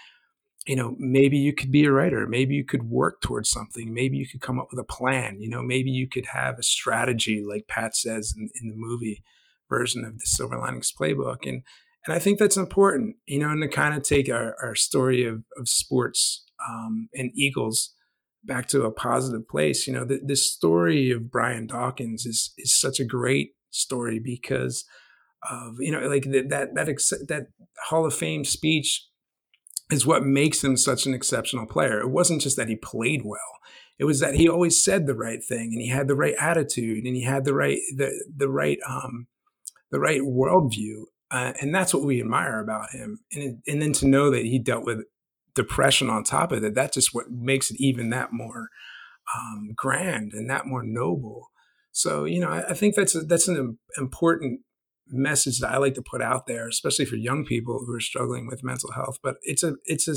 you know, maybe you could be a writer, maybe you could work towards something, maybe you could come up with a plan, you know, maybe you could have a strategy, like Pat says in, in the movie version of the Silver Linings Playbook. And and I think that's important, you know, and to kind of take our, our story of, of sports um, and Eagles back to a positive place. You know, the, this story of Brian Dawkins is is such a great story because of you know like that that that, that Hall of Fame speech is what makes him such an exceptional player. It wasn't just that he played well. It was that he always said the right thing and he had the right attitude and he had the right the the right um the right worldview. Uh, and that's what we admire about him. And and then to know that he dealt with depression on top of it, that's just what makes it even that more um, grand and that more noble. So, you know, I, I think that's a, that's an important message that I like to put out there, especially for young people who are struggling with mental health. But it's a it's a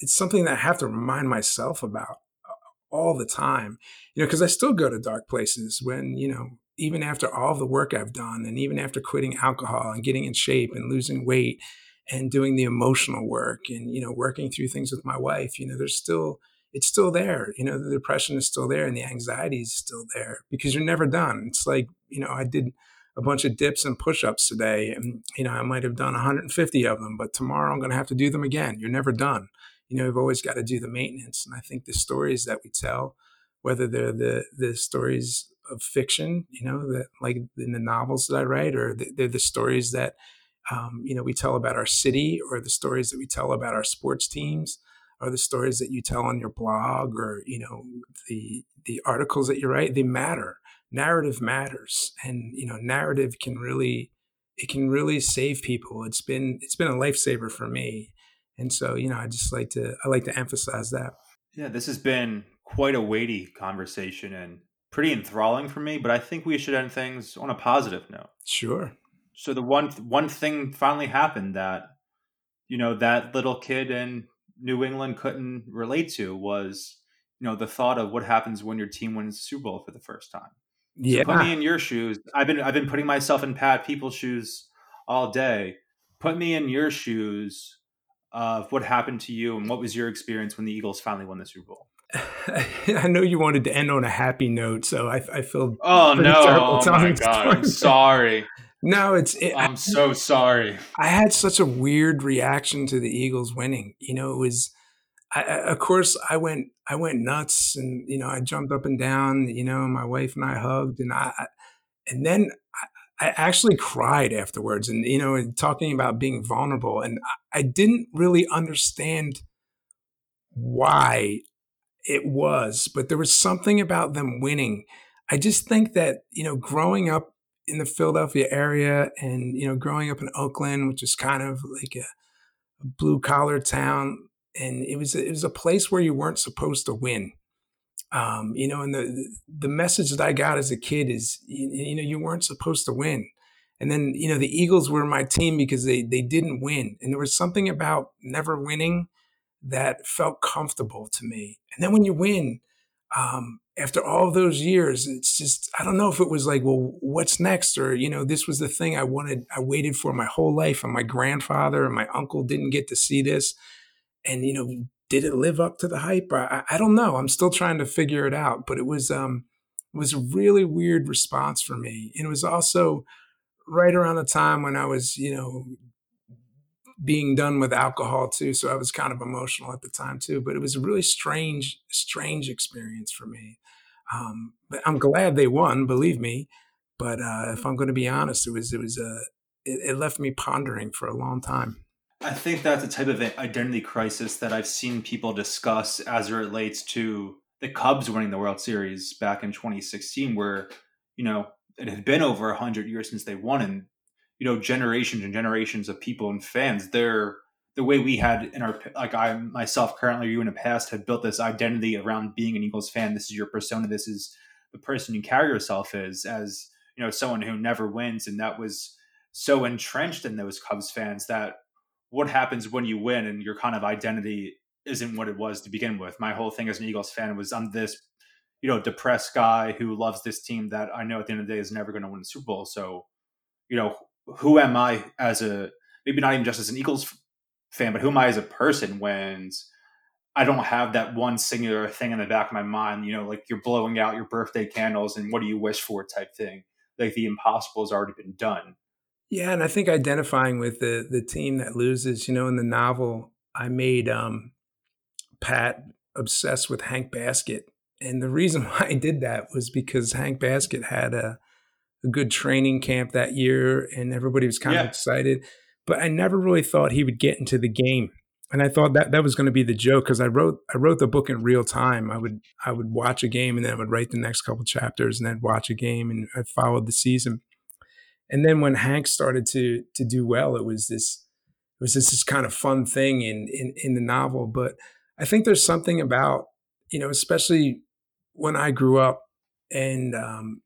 it's something that I have to remind myself about uh, all the time, you know, because I still go to dark places when you know even after all the work I've done, and even after quitting alcohol and getting in shape and losing weight and doing the emotional work and you know working through things with my wife you know there's still it's still there you know the depression is still there and the anxiety is still there because you're never done. It's like you know i did a bunch of dips and push-ups today and you know i might have done 150 of them but tomorrow i'm going to have to do them again. You're never done. You know you've always got to do the maintenance and i think the stories that we tell whether they're the the stories of fiction you know that like in the novels that i write or they're the stories that um, you know we tell about our city or the stories that we tell about our sports teams or the stories that you tell on your blog or you know the the articles that you write they matter. Narrative matters and you know narrative can really it can really save people. It's been it's been a lifesaver for me. And so you know i just like to i like to emphasize that. Yeah this has been quite a weighty conversation and pretty enthralling for me but i think we should end things on a positive note sure so the one one thing finally happened that you know that little kid in New England couldn't relate to was you know the thought of what happens when your team wins the Super Bowl for the first time. Yeah, so put me in your shoes. I've been I've been putting myself in Pat Peoples' shoes all day. Put me in your shoes of what happened to you and what was your experience when the Eagles finally won the Super Bowl. I know you wanted to end on a happy note, so I, I feel oh no, oh my god, I'm sorry. No, it's. It, I'm so sorry. I had such a weird reaction to the Eagles winning. You know, it was. I, of course, I went. I went nuts, and you know, I jumped up and down. You know, my wife and I hugged, and I, and then I, I actually cried afterwards. And you know, talking about being vulnerable, and I, I didn't really understand why it was, but there was something about them winning. I just think that you know, growing up in the Philadelphia area and, you know, growing up in Oaklyn, which is kind of like a, a blue collar town. And it was, it was a place where you weren't supposed to win. Um, you know, and the, the message that I got as a kid is, you, you know, you weren't supposed to win. And then, you know, the Eagles were my team because they they didn't win. And there was something about never winning that felt comfortable to me. And then when you win, um, after all those years, it's just I don't know if it was like, well, what's next, or you know, this was the thing I wanted, I waited for my whole life, and my grandfather and my uncle didn't get to see this, and you know, did it live up to the hype? I, I don't know. I'm still trying to figure it out, but it was um, it was a really weird response for me, and it was also right around the time when I was, you know, being done with alcohol too. So I was kind of emotional at the time too. But it was a really strange, strange experience for me. Um, but I'm glad they won, believe me. But uh, if I'm going to be honest, it was it was a uh, it, it left me pondering for a long time. I think that's a type of identity crisis that I've seen people discuss as it relates to the Cubs winning the World Series back in 2016, where you know it had been over 100 years since they won, and you know generations and generations of people and fans they're the way we had in our like i myself currently you in the past have built this identity around being an eagles fan. This is your persona. This is the person you carry yourself as as you know someone who never wins. And that was so entrenched in those cubs fans that what happens when you win and your kind of identity isn't what it was to begin with. My whole thing as an eagles fan was i'm this you know depressed guy who loves this team that i know at the end of the day is never going to win the super bowl. So you know who am I as a maybe not even just as an Eagles fan, but who am I as a person when I don't have that one singular thing in the back of my mind, you know, like you're blowing out your birthday candles and what do you wish for type thing. Like the impossible has already been done. Yeah, and I think identifying with the the team that loses, you know, in the novel, I made um, Pat obsessed with Hank Baskett, and the reason why I did that was because Hank Baskett had a a good training camp that year, and everybody was kind yeah. of excited. But I never really thought he would get into the game, and I thought that that was going to be the joke because I wrote I wrote the book in real time. I would I would watch a game and then I would write the next couple chapters, and then watch a game, and I followed the season. And then when Hank started to to do well, it was this it was this, this kind of fun thing in in in the novel. But I think there's something about you know, especially when I grew up and um,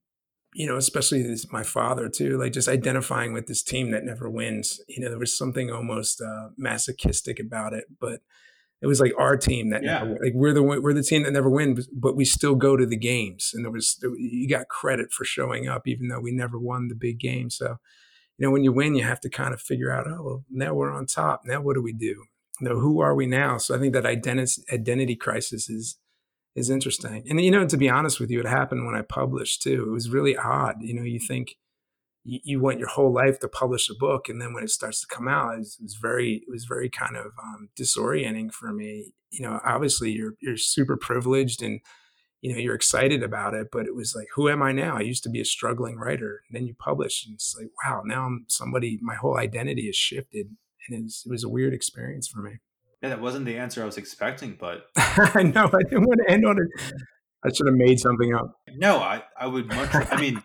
you know, especially this, my father too, like just identifying with this team that never wins. You know, there was something almost uh, masochistic about it, but it was like our team that yeah. never, like we're the we're the team that never wins, but we still go to the games, and there was you got credit for showing up, even though we never won the big game. So, you know, when you win, you have to kind of figure out, oh, well, now we're on top. Now what do we do? You know, who are we now? So I think that identity identity crisis is is interesting. And you know, to be honest with you, it happened when I published too. It was really odd. You know, you think you, you want your whole life to publish a book, and then when it starts to come out, it was, it was very, it was very kind of um, disorienting for me. You know, obviously you're you're super privileged and you know you're excited about it, but it was like, who am I now? I used to be a struggling writer, and then you publish, and it's like, wow, now I'm somebody. My whole identity has shifted, and it was, it was a weird experience for me. Yeah, that wasn't the answer I was expecting, but I know I didn't want to end on it. I should have made something up. No, I, I would much. I mean,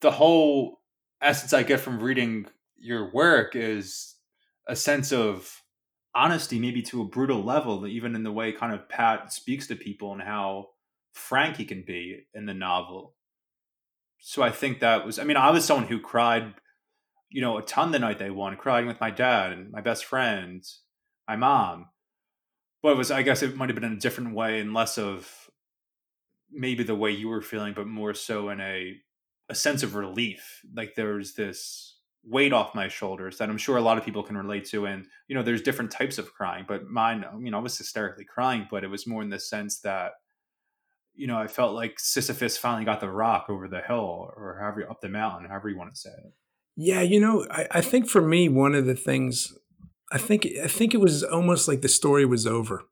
the whole essence I get from reading your work is a sense of honesty, maybe to a brutal level, even in the way kind of Pat speaks to people and how frank he can be in the novel. So I think that was. I mean, I was someone who cried, you know, a ton the night they won, crying with my dad and my best friends my mom. But was, I guess, it might have been in a different way and less of maybe the way you were feeling, but more so in a a sense of relief. Like there's this weight off my shoulders that I'm sure a lot of people can relate to. And you know, there's different types of crying, but mine, you know, I was hysterically crying, but it was more in the sense that you know, I felt like Sisyphus finally got the rock over the hill or however up the mountain, however you want to say it. Yeah, you know, I, I think for me, one of the things I think I think it was almost like the story was over.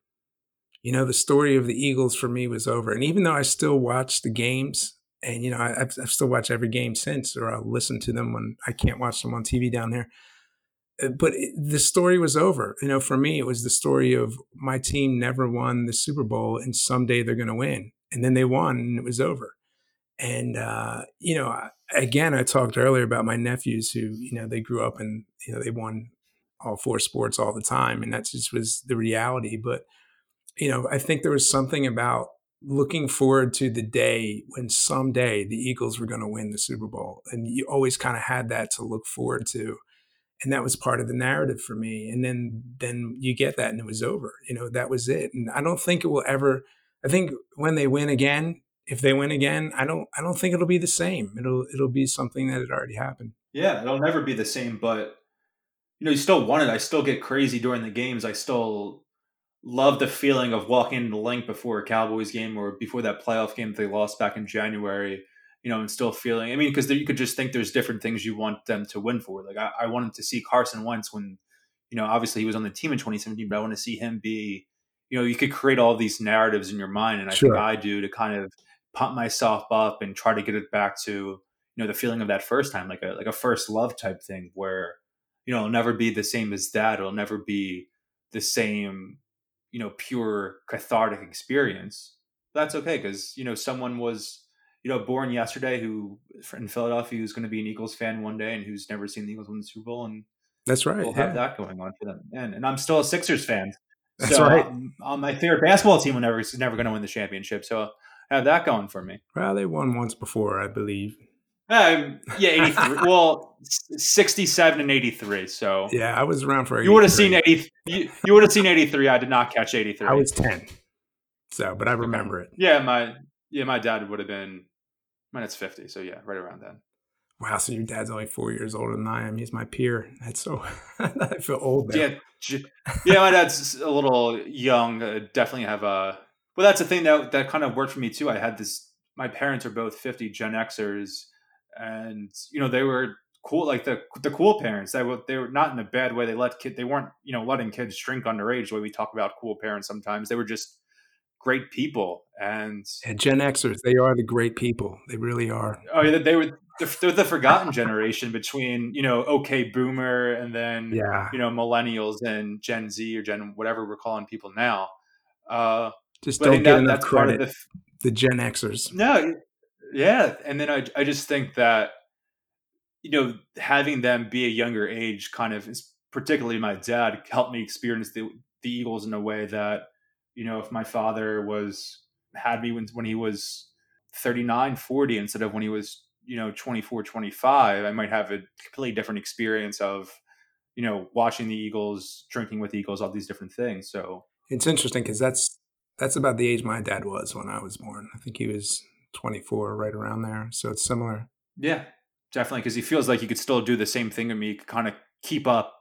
You know, the story of the Eagles for me was over. And even though I still watch the games, and you know, I, have still watched every game since, or I'll listen to them when I can't watch them on TV down there. Uh, but it, the story was over. You know, for me, it was the story of my team never won the Super Bowl, and someday they're going to win. And then they won, and it was over. And uh, you know, again, I talked earlier about my nephews who, you know, they grew up and you know they won all four sports all the time, and that just was the reality. But you know, I think there was something about looking forward to the day when someday the Eagles were going to win the Super Bowl. And you always kind of had that to look forward to. And that was part of the narrative for me. And then then you get that and it was over. You know, that was it. And I don't think it will ever I think when they win again, if they win again, I don't I don't think it'll be the same. It'll it'll be something that had already happened. Yeah, it'll never be the same, but you know, you still want it. I still get crazy during the games. I still love the feeling of walking into the Linc before a Cowboys game or before that playoff game that they lost back in January, you know, and still feeling. I mean, because you could just think there's different things you want them to win for. Like I, I wanted to see Carson Wentz when, you know, obviously he was on the team in 2017, but I want to see him be, you know, you could create all these narratives in your mind, and I sure. think I do to kind of pump myself up and try to get it back to, you know, the feeling of that first time, like a like a first love type thing where, you know, it'll never be the same as that. It'll never be the same you know pure cathartic experience that's okay because you know someone was you know born yesterday who in philadelphia who's going to be an eagles fan one day and who's never seen the eagles win the super bowl and that's right we'll yeah. have that going on for them and, and i'm still a sixers fan that's so right um, my favorite basketball team will never is never going to win the championship so I have that going for me well they won once before i believe um, yeah, 83. well, 67 and 83. So yeah, I was around for. You would have seen 80. You, you would have seen 83. I did not catch 83. I was 10. So, but I remember it. Yeah, my yeah, my dad would have been. Mine it's 50. So yeah, right around then. Wow, so your dad's only four years older than I am. He's my peer. That's so. I feel old. There. Yeah, yeah. My dad's a little young. Uh, definitely have a. Well, that's the thing that that kind of worked for me too. I had this. My parents are both 50 Gen Xers and you know they were cool like the the cool parents they were they were not in a bad way they let kid they weren't you know letting kids drink underage the way we talk about cool parents sometimes they were just great people and yeah, gen xers they are the great people they really are. Oh yeah they were they're the forgotten generation between you know okay boomer and then yeah. you know millennials and gen z or gen whatever we're calling people now uh just don't get that, enough credit. the, the gen xers. No yeah, and then I I just think that you know having them be a younger age kind of particularly my dad helped me experience the the Eagles in a way that you know if my father was had me when when he was 39 40 instead of when he was you know 24 25 I might have a completely different experience of you know watching the Eagles drinking with Eagles all these different things so it's interesting because that's that's about the age my dad was when I was born. I think he was 24, right around there. So it's similar. Yeah, definitely. Because he feels like he could still do the same thing to me, kind of keep up,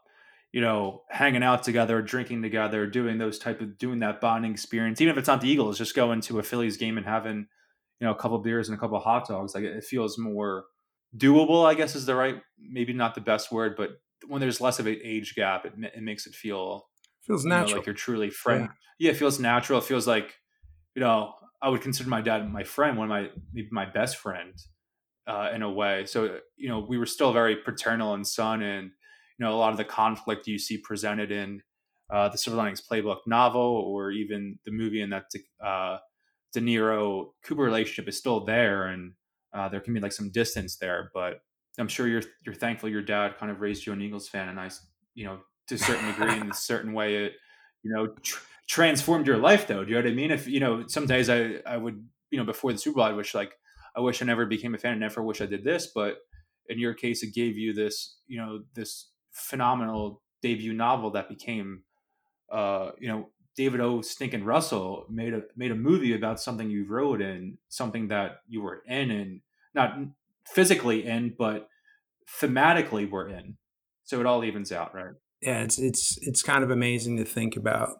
you know, hanging out together, drinking together, doing those type of doing that bonding experience. Even if it's not the Eagles, just going to a Phillies game and having, you know, a couple beers and a couple hot dogs. Like it feels more doable. I guess is the right, maybe not the best word, but when there's less of an age gap, it, it makes it feel feels natural, know, like you're truly friend. Yeah. yeah, it feels natural. It feels like, you know, I would consider my dad my friend, one of my maybe my best friend, uh, in a way. So you know, we were still very paternal and son, and you know, a lot of the conflict you see presented in uh, the Silver Linings Playbook novel, or even the movie, and that uh, De Niro Cooper relationship is still there, and uh, there can be like some distance there. But I'm sure you're you're thankful your dad kind of raised you an Eagles fan, and I, you know, to a certain degree, in a certain way, it you know. Tr- transformed your life though. Do you know what I mean? If you know, some days I I would you know before the Super Bowl I wish like I wish I never became a fan. I never wish I did this, but in your case, it gave you this you know this phenomenal debut novel that became uh you know David O. Stinkin' Russell made a made a movie about something you wrote and something that you were in and not physically in, but thematically were in. So it all evens out, right? Yeah, it's it's it's kind of amazing to think about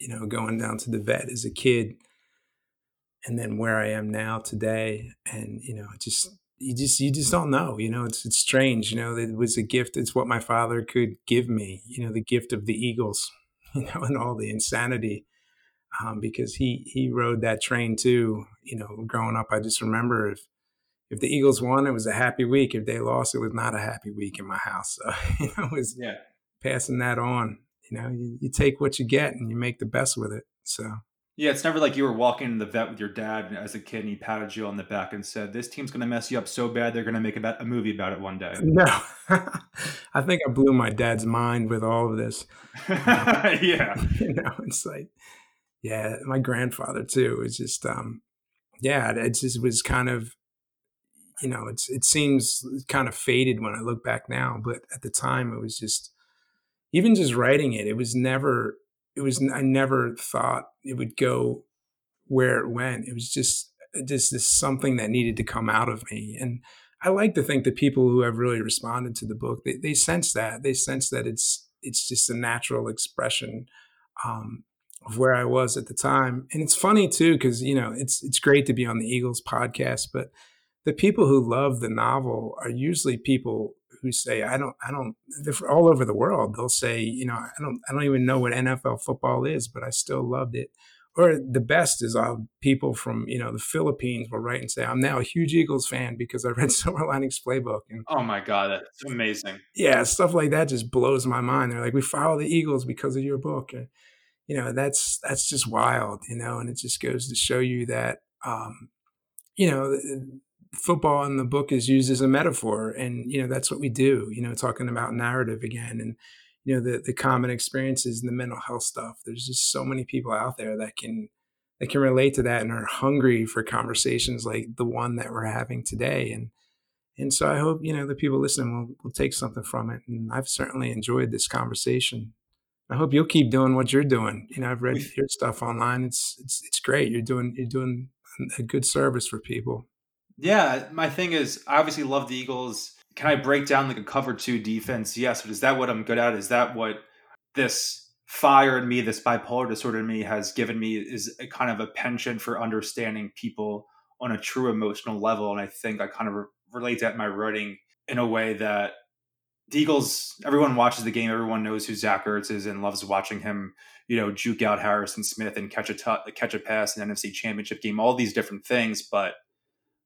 you know, going down to the vet as a kid and then where I am now today. And, you know, just, you just, you just don't know, you know, it's, it's strange, you know, it was a gift. It's what my father could give me, you know, the gift of the Eagles, you know, and all the insanity. Um, because he, he rode that train too, you know, growing up, I just remember if, if the Eagles won, it was a happy week. If they lost, it was not a happy week in my house. So, you know, it was yeah. passing that on you know, you, you take what you get and you make the best with it. So yeah, it's never like you were walking in the vet with your dad as a kid and he patted you on the back and said, This team's going to mess you up so bad, they're going to make a, a, movie about it one day. No. I think I blew my dad's mind with all of this. yeah. you know, it's like, yeah, my grandfather too. Was just, um, yeah, it just was kind of, you know, it's it seems kind of faded when I look back now, but at the time it was just, even just writing it, it was never, it was I never thought it would go where it went. It was just just this something that needed to come out of me, and I like to think that people who have really responded to the book they, they sense that they sense that it's it's just a natural expression um, of where I was at the time. And it's funny too, because you know it's it's great to be on the Eagles podcast, but the people who love the novel are usually people who say, "I don't, I don't." They're all over the world. They'll say, "You know, I don't, I don't even know what NFL football is, but I still loved it." Or the best is uh, people from you know the Philippines will write and say, "I'm now a huge Eagles fan because I read Silver Linings Playbook." And oh my god, that's amazing! Yeah, stuff like that just blows my mind. They're like, "We follow the Eagles because of your book." And, you know that's that's just wild you know and it just goes to show you that um you know football in the book is used as a metaphor and you know that's what we do you know talking about narrative again and you know the the common experiences and the mental health stuff there's just so many people out there that can that can relate to that and are hungry for conversations like the one that we're having today and and so i hope you know the people listening will, will take something from it and i've certainly enjoyed this conversation I hope you'll keep doing what you're doing. You know, I've read your stuff online. It's it's it's great. You're doing you're doing a good service for people. Yeah, my thing is, I obviously love the Eagles. Can I break down like a cover two defense? Yes, but is that what I'm good at? Is that what this fire in me, this bipolar disorder in me, has given me? Is a kind of a penchant for understanding people on a true emotional level, and I think I kind of re- relate that in my writing in a way that the Eagles, everyone watches the game. Everyone knows who Zach Ertz is and loves watching him, you know, juke out Harrison Smith and catch a t- catch a pass in NFC Championship game. All these different things, but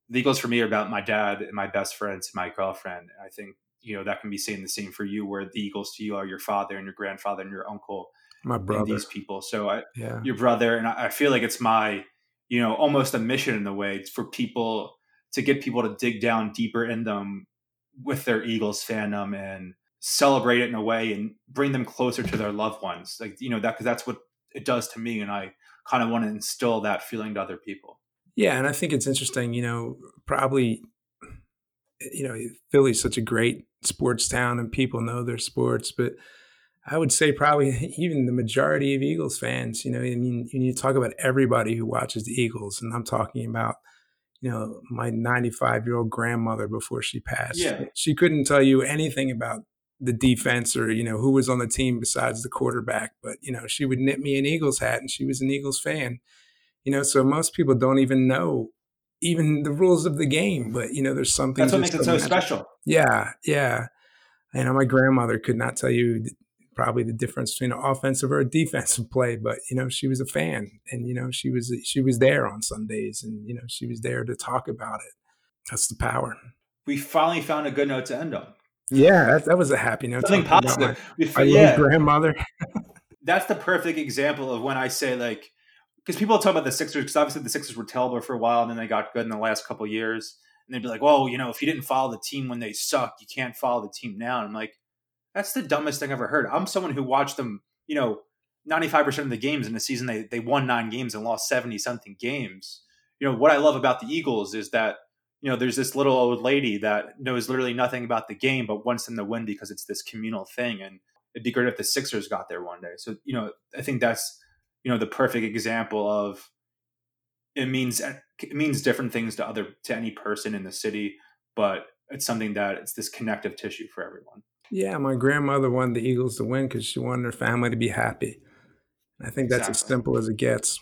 the Eagles for me are about my dad and my best friends and my girlfriend. I think you know that can be saying the same for you, where the Eagles to you are your father and your grandfather and your uncle, my brother, these people. So I, yeah. your brother, and I feel like it's my, you know, almost a mission in the way for people to get people to dig down deeper in them with their Eagles fandom and celebrate it in a way and bring them closer to their loved ones. Like, you know, that because that's what it does to me. And I kind of want to instill that feeling to other people. Yeah. And I think it's interesting, you know, probably, you know, Philly's such a great sports town and people know their sports, but I would say probably even the majority of Eagles fans, you know, I mean, you talk about everybody who watches the Eagles, and I'm talking about you know, my 95 year old grandmother before she passed. Yeah. She couldn't tell you anything about the defense or, you know, who was on the team besides the quarterback. But, you know, she would knit me an Eagles hat and she was an Eagles fan. You know, so most people don't even know even the rules of the game. But, you know, there's something that's what makes it so special. Yeah. Yeah. You know, my grandmother could not tell you probably the difference between an offensive or a defensive play, but you know, she was a fan and you know, she was she was there on Sundays and you know, she was there to talk about it. That's the power. We finally found a good note to end on. Yeah, that, that was a happy note. Something positive. My, yeah. grandmother. That's the perfect example of when I say like because people talk about the Sixers because obviously the Sixers were terrible for a while and then they got good in the last couple years and they'd be like, well, you know, if you didn't follow the team when they sucked, you can't follow the team now. And I'm like, that's the dumbest thing I've ever heard. I'm someone who watched them, you know, 95% of the games in the season, they, they won nine games and lost 70 something games. You know, what I love about the Eagles is that, you know, there's this little old lady that knows literally nothing about the game, but wants them to win because it's this communal thing. And it'd be great if the Sixers got there one day. So, you know, I think that's, you know, the perfect example of it means, it means different things to other, to any person in the city, but it's something that it's this connective tissue for everyone. Yeah, my grandmother wanted the Eagles to win because she wanted her family to be happy. I think that's exactly. as simple as it gets.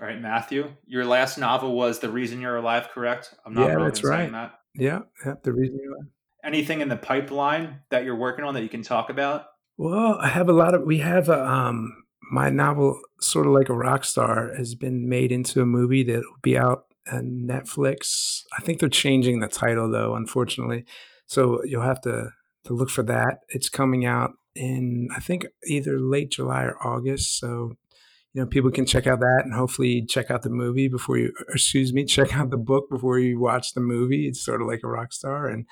All right, Matthew, your last novel was "The Reason You're Alive," correct? I'm not yeah, that's right. that. Yeah, yeah, the reason you're alive. Anything in the pipeline that you're working on that you can talk about? Well, I have a lot of. We have a, um, my novel, sort of like a rock star, has been made into a movie that will be out on Netflix. I think they're changing the title though, unfortunately. So you'll have to to look for that. It's coming out in I think either late July or August. So you know people can check out that and hopefully check out the movie before you excuse me check out the book before you watch the movie it's sort of like a rock star and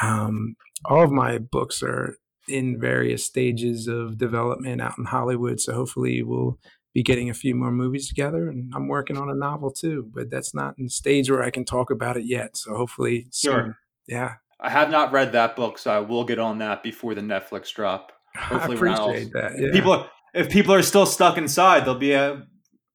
um, all of my books are in various stages of development out in hollywood so hopefully we'll be getting a few more movies together, and I'm working on a novel too. But that's not in the stage where I can talk about it yet. So hopefully, soon. Sure. Yeah, I have not read that book, so I will get on that before the Netflix drop. Hopefully, I we're not all- appreciate that. Yeah. People, are- if people are still stuck inside, they'll be uh,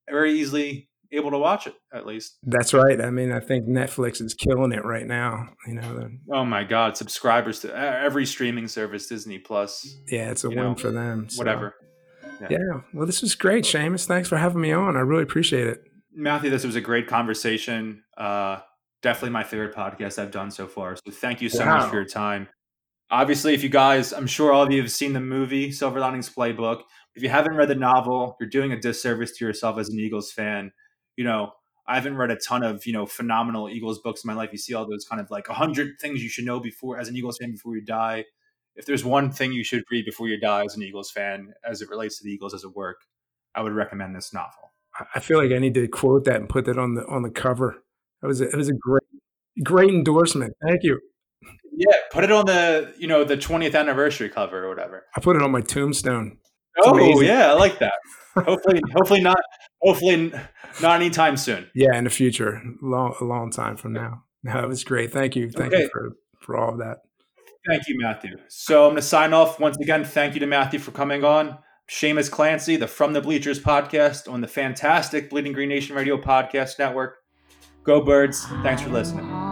very easily able to watch it. At least. That's right. I mean, I think Netflix is killing it right now. You know, the- Oh my God! Subscribers to every streaming service, Disney Plus, yeah, it's a win know, for them. so- whatever. Yeah. Well, this was great, Seamus. Thanks for having me on. I really appreciate it. Matthew, this was a great conversation. Uh, definitely my favorite podcast I've done so far. So thank you so much for your time. Obviously, if you guys, I'm sure all of you have seen the movie Silver Linings Playbook. If you haven't read the novel, you're doing a disservice to yourself as an Eagles fan. You know, I haven't read a ton of you know phenomenal Eagles books in my life. You see all those kind of like hundred things you should know before as an Eagles fan before you die. If there's one thing you should read before you die as an Eagles fan, as it relates to the Eagles as a work, I would recommend this novel. I- feel like I need to quote that and put that on the on the cover. It was a, it was a great great endorsement. Thank you. Yeah, put it on the you know the 20th anniversary cover or whatever. I put it on my tombstone. oh amazing. yeah, I like that. hopefully, hopefully not. Hopefully not anytime soon. Yeah, in the future, long a long time from now. No, it was great. Thank you. Thank Okay. you for for all of that. Thank you, Matthew. So I'm going to sign off once again. Thank you to Matthew for coming on. Seamus Clancy, the From the Bleachers podcast on the fantastic Bleeding Green Nation Radio Podcast Network. Go Birds! Thanks for listening.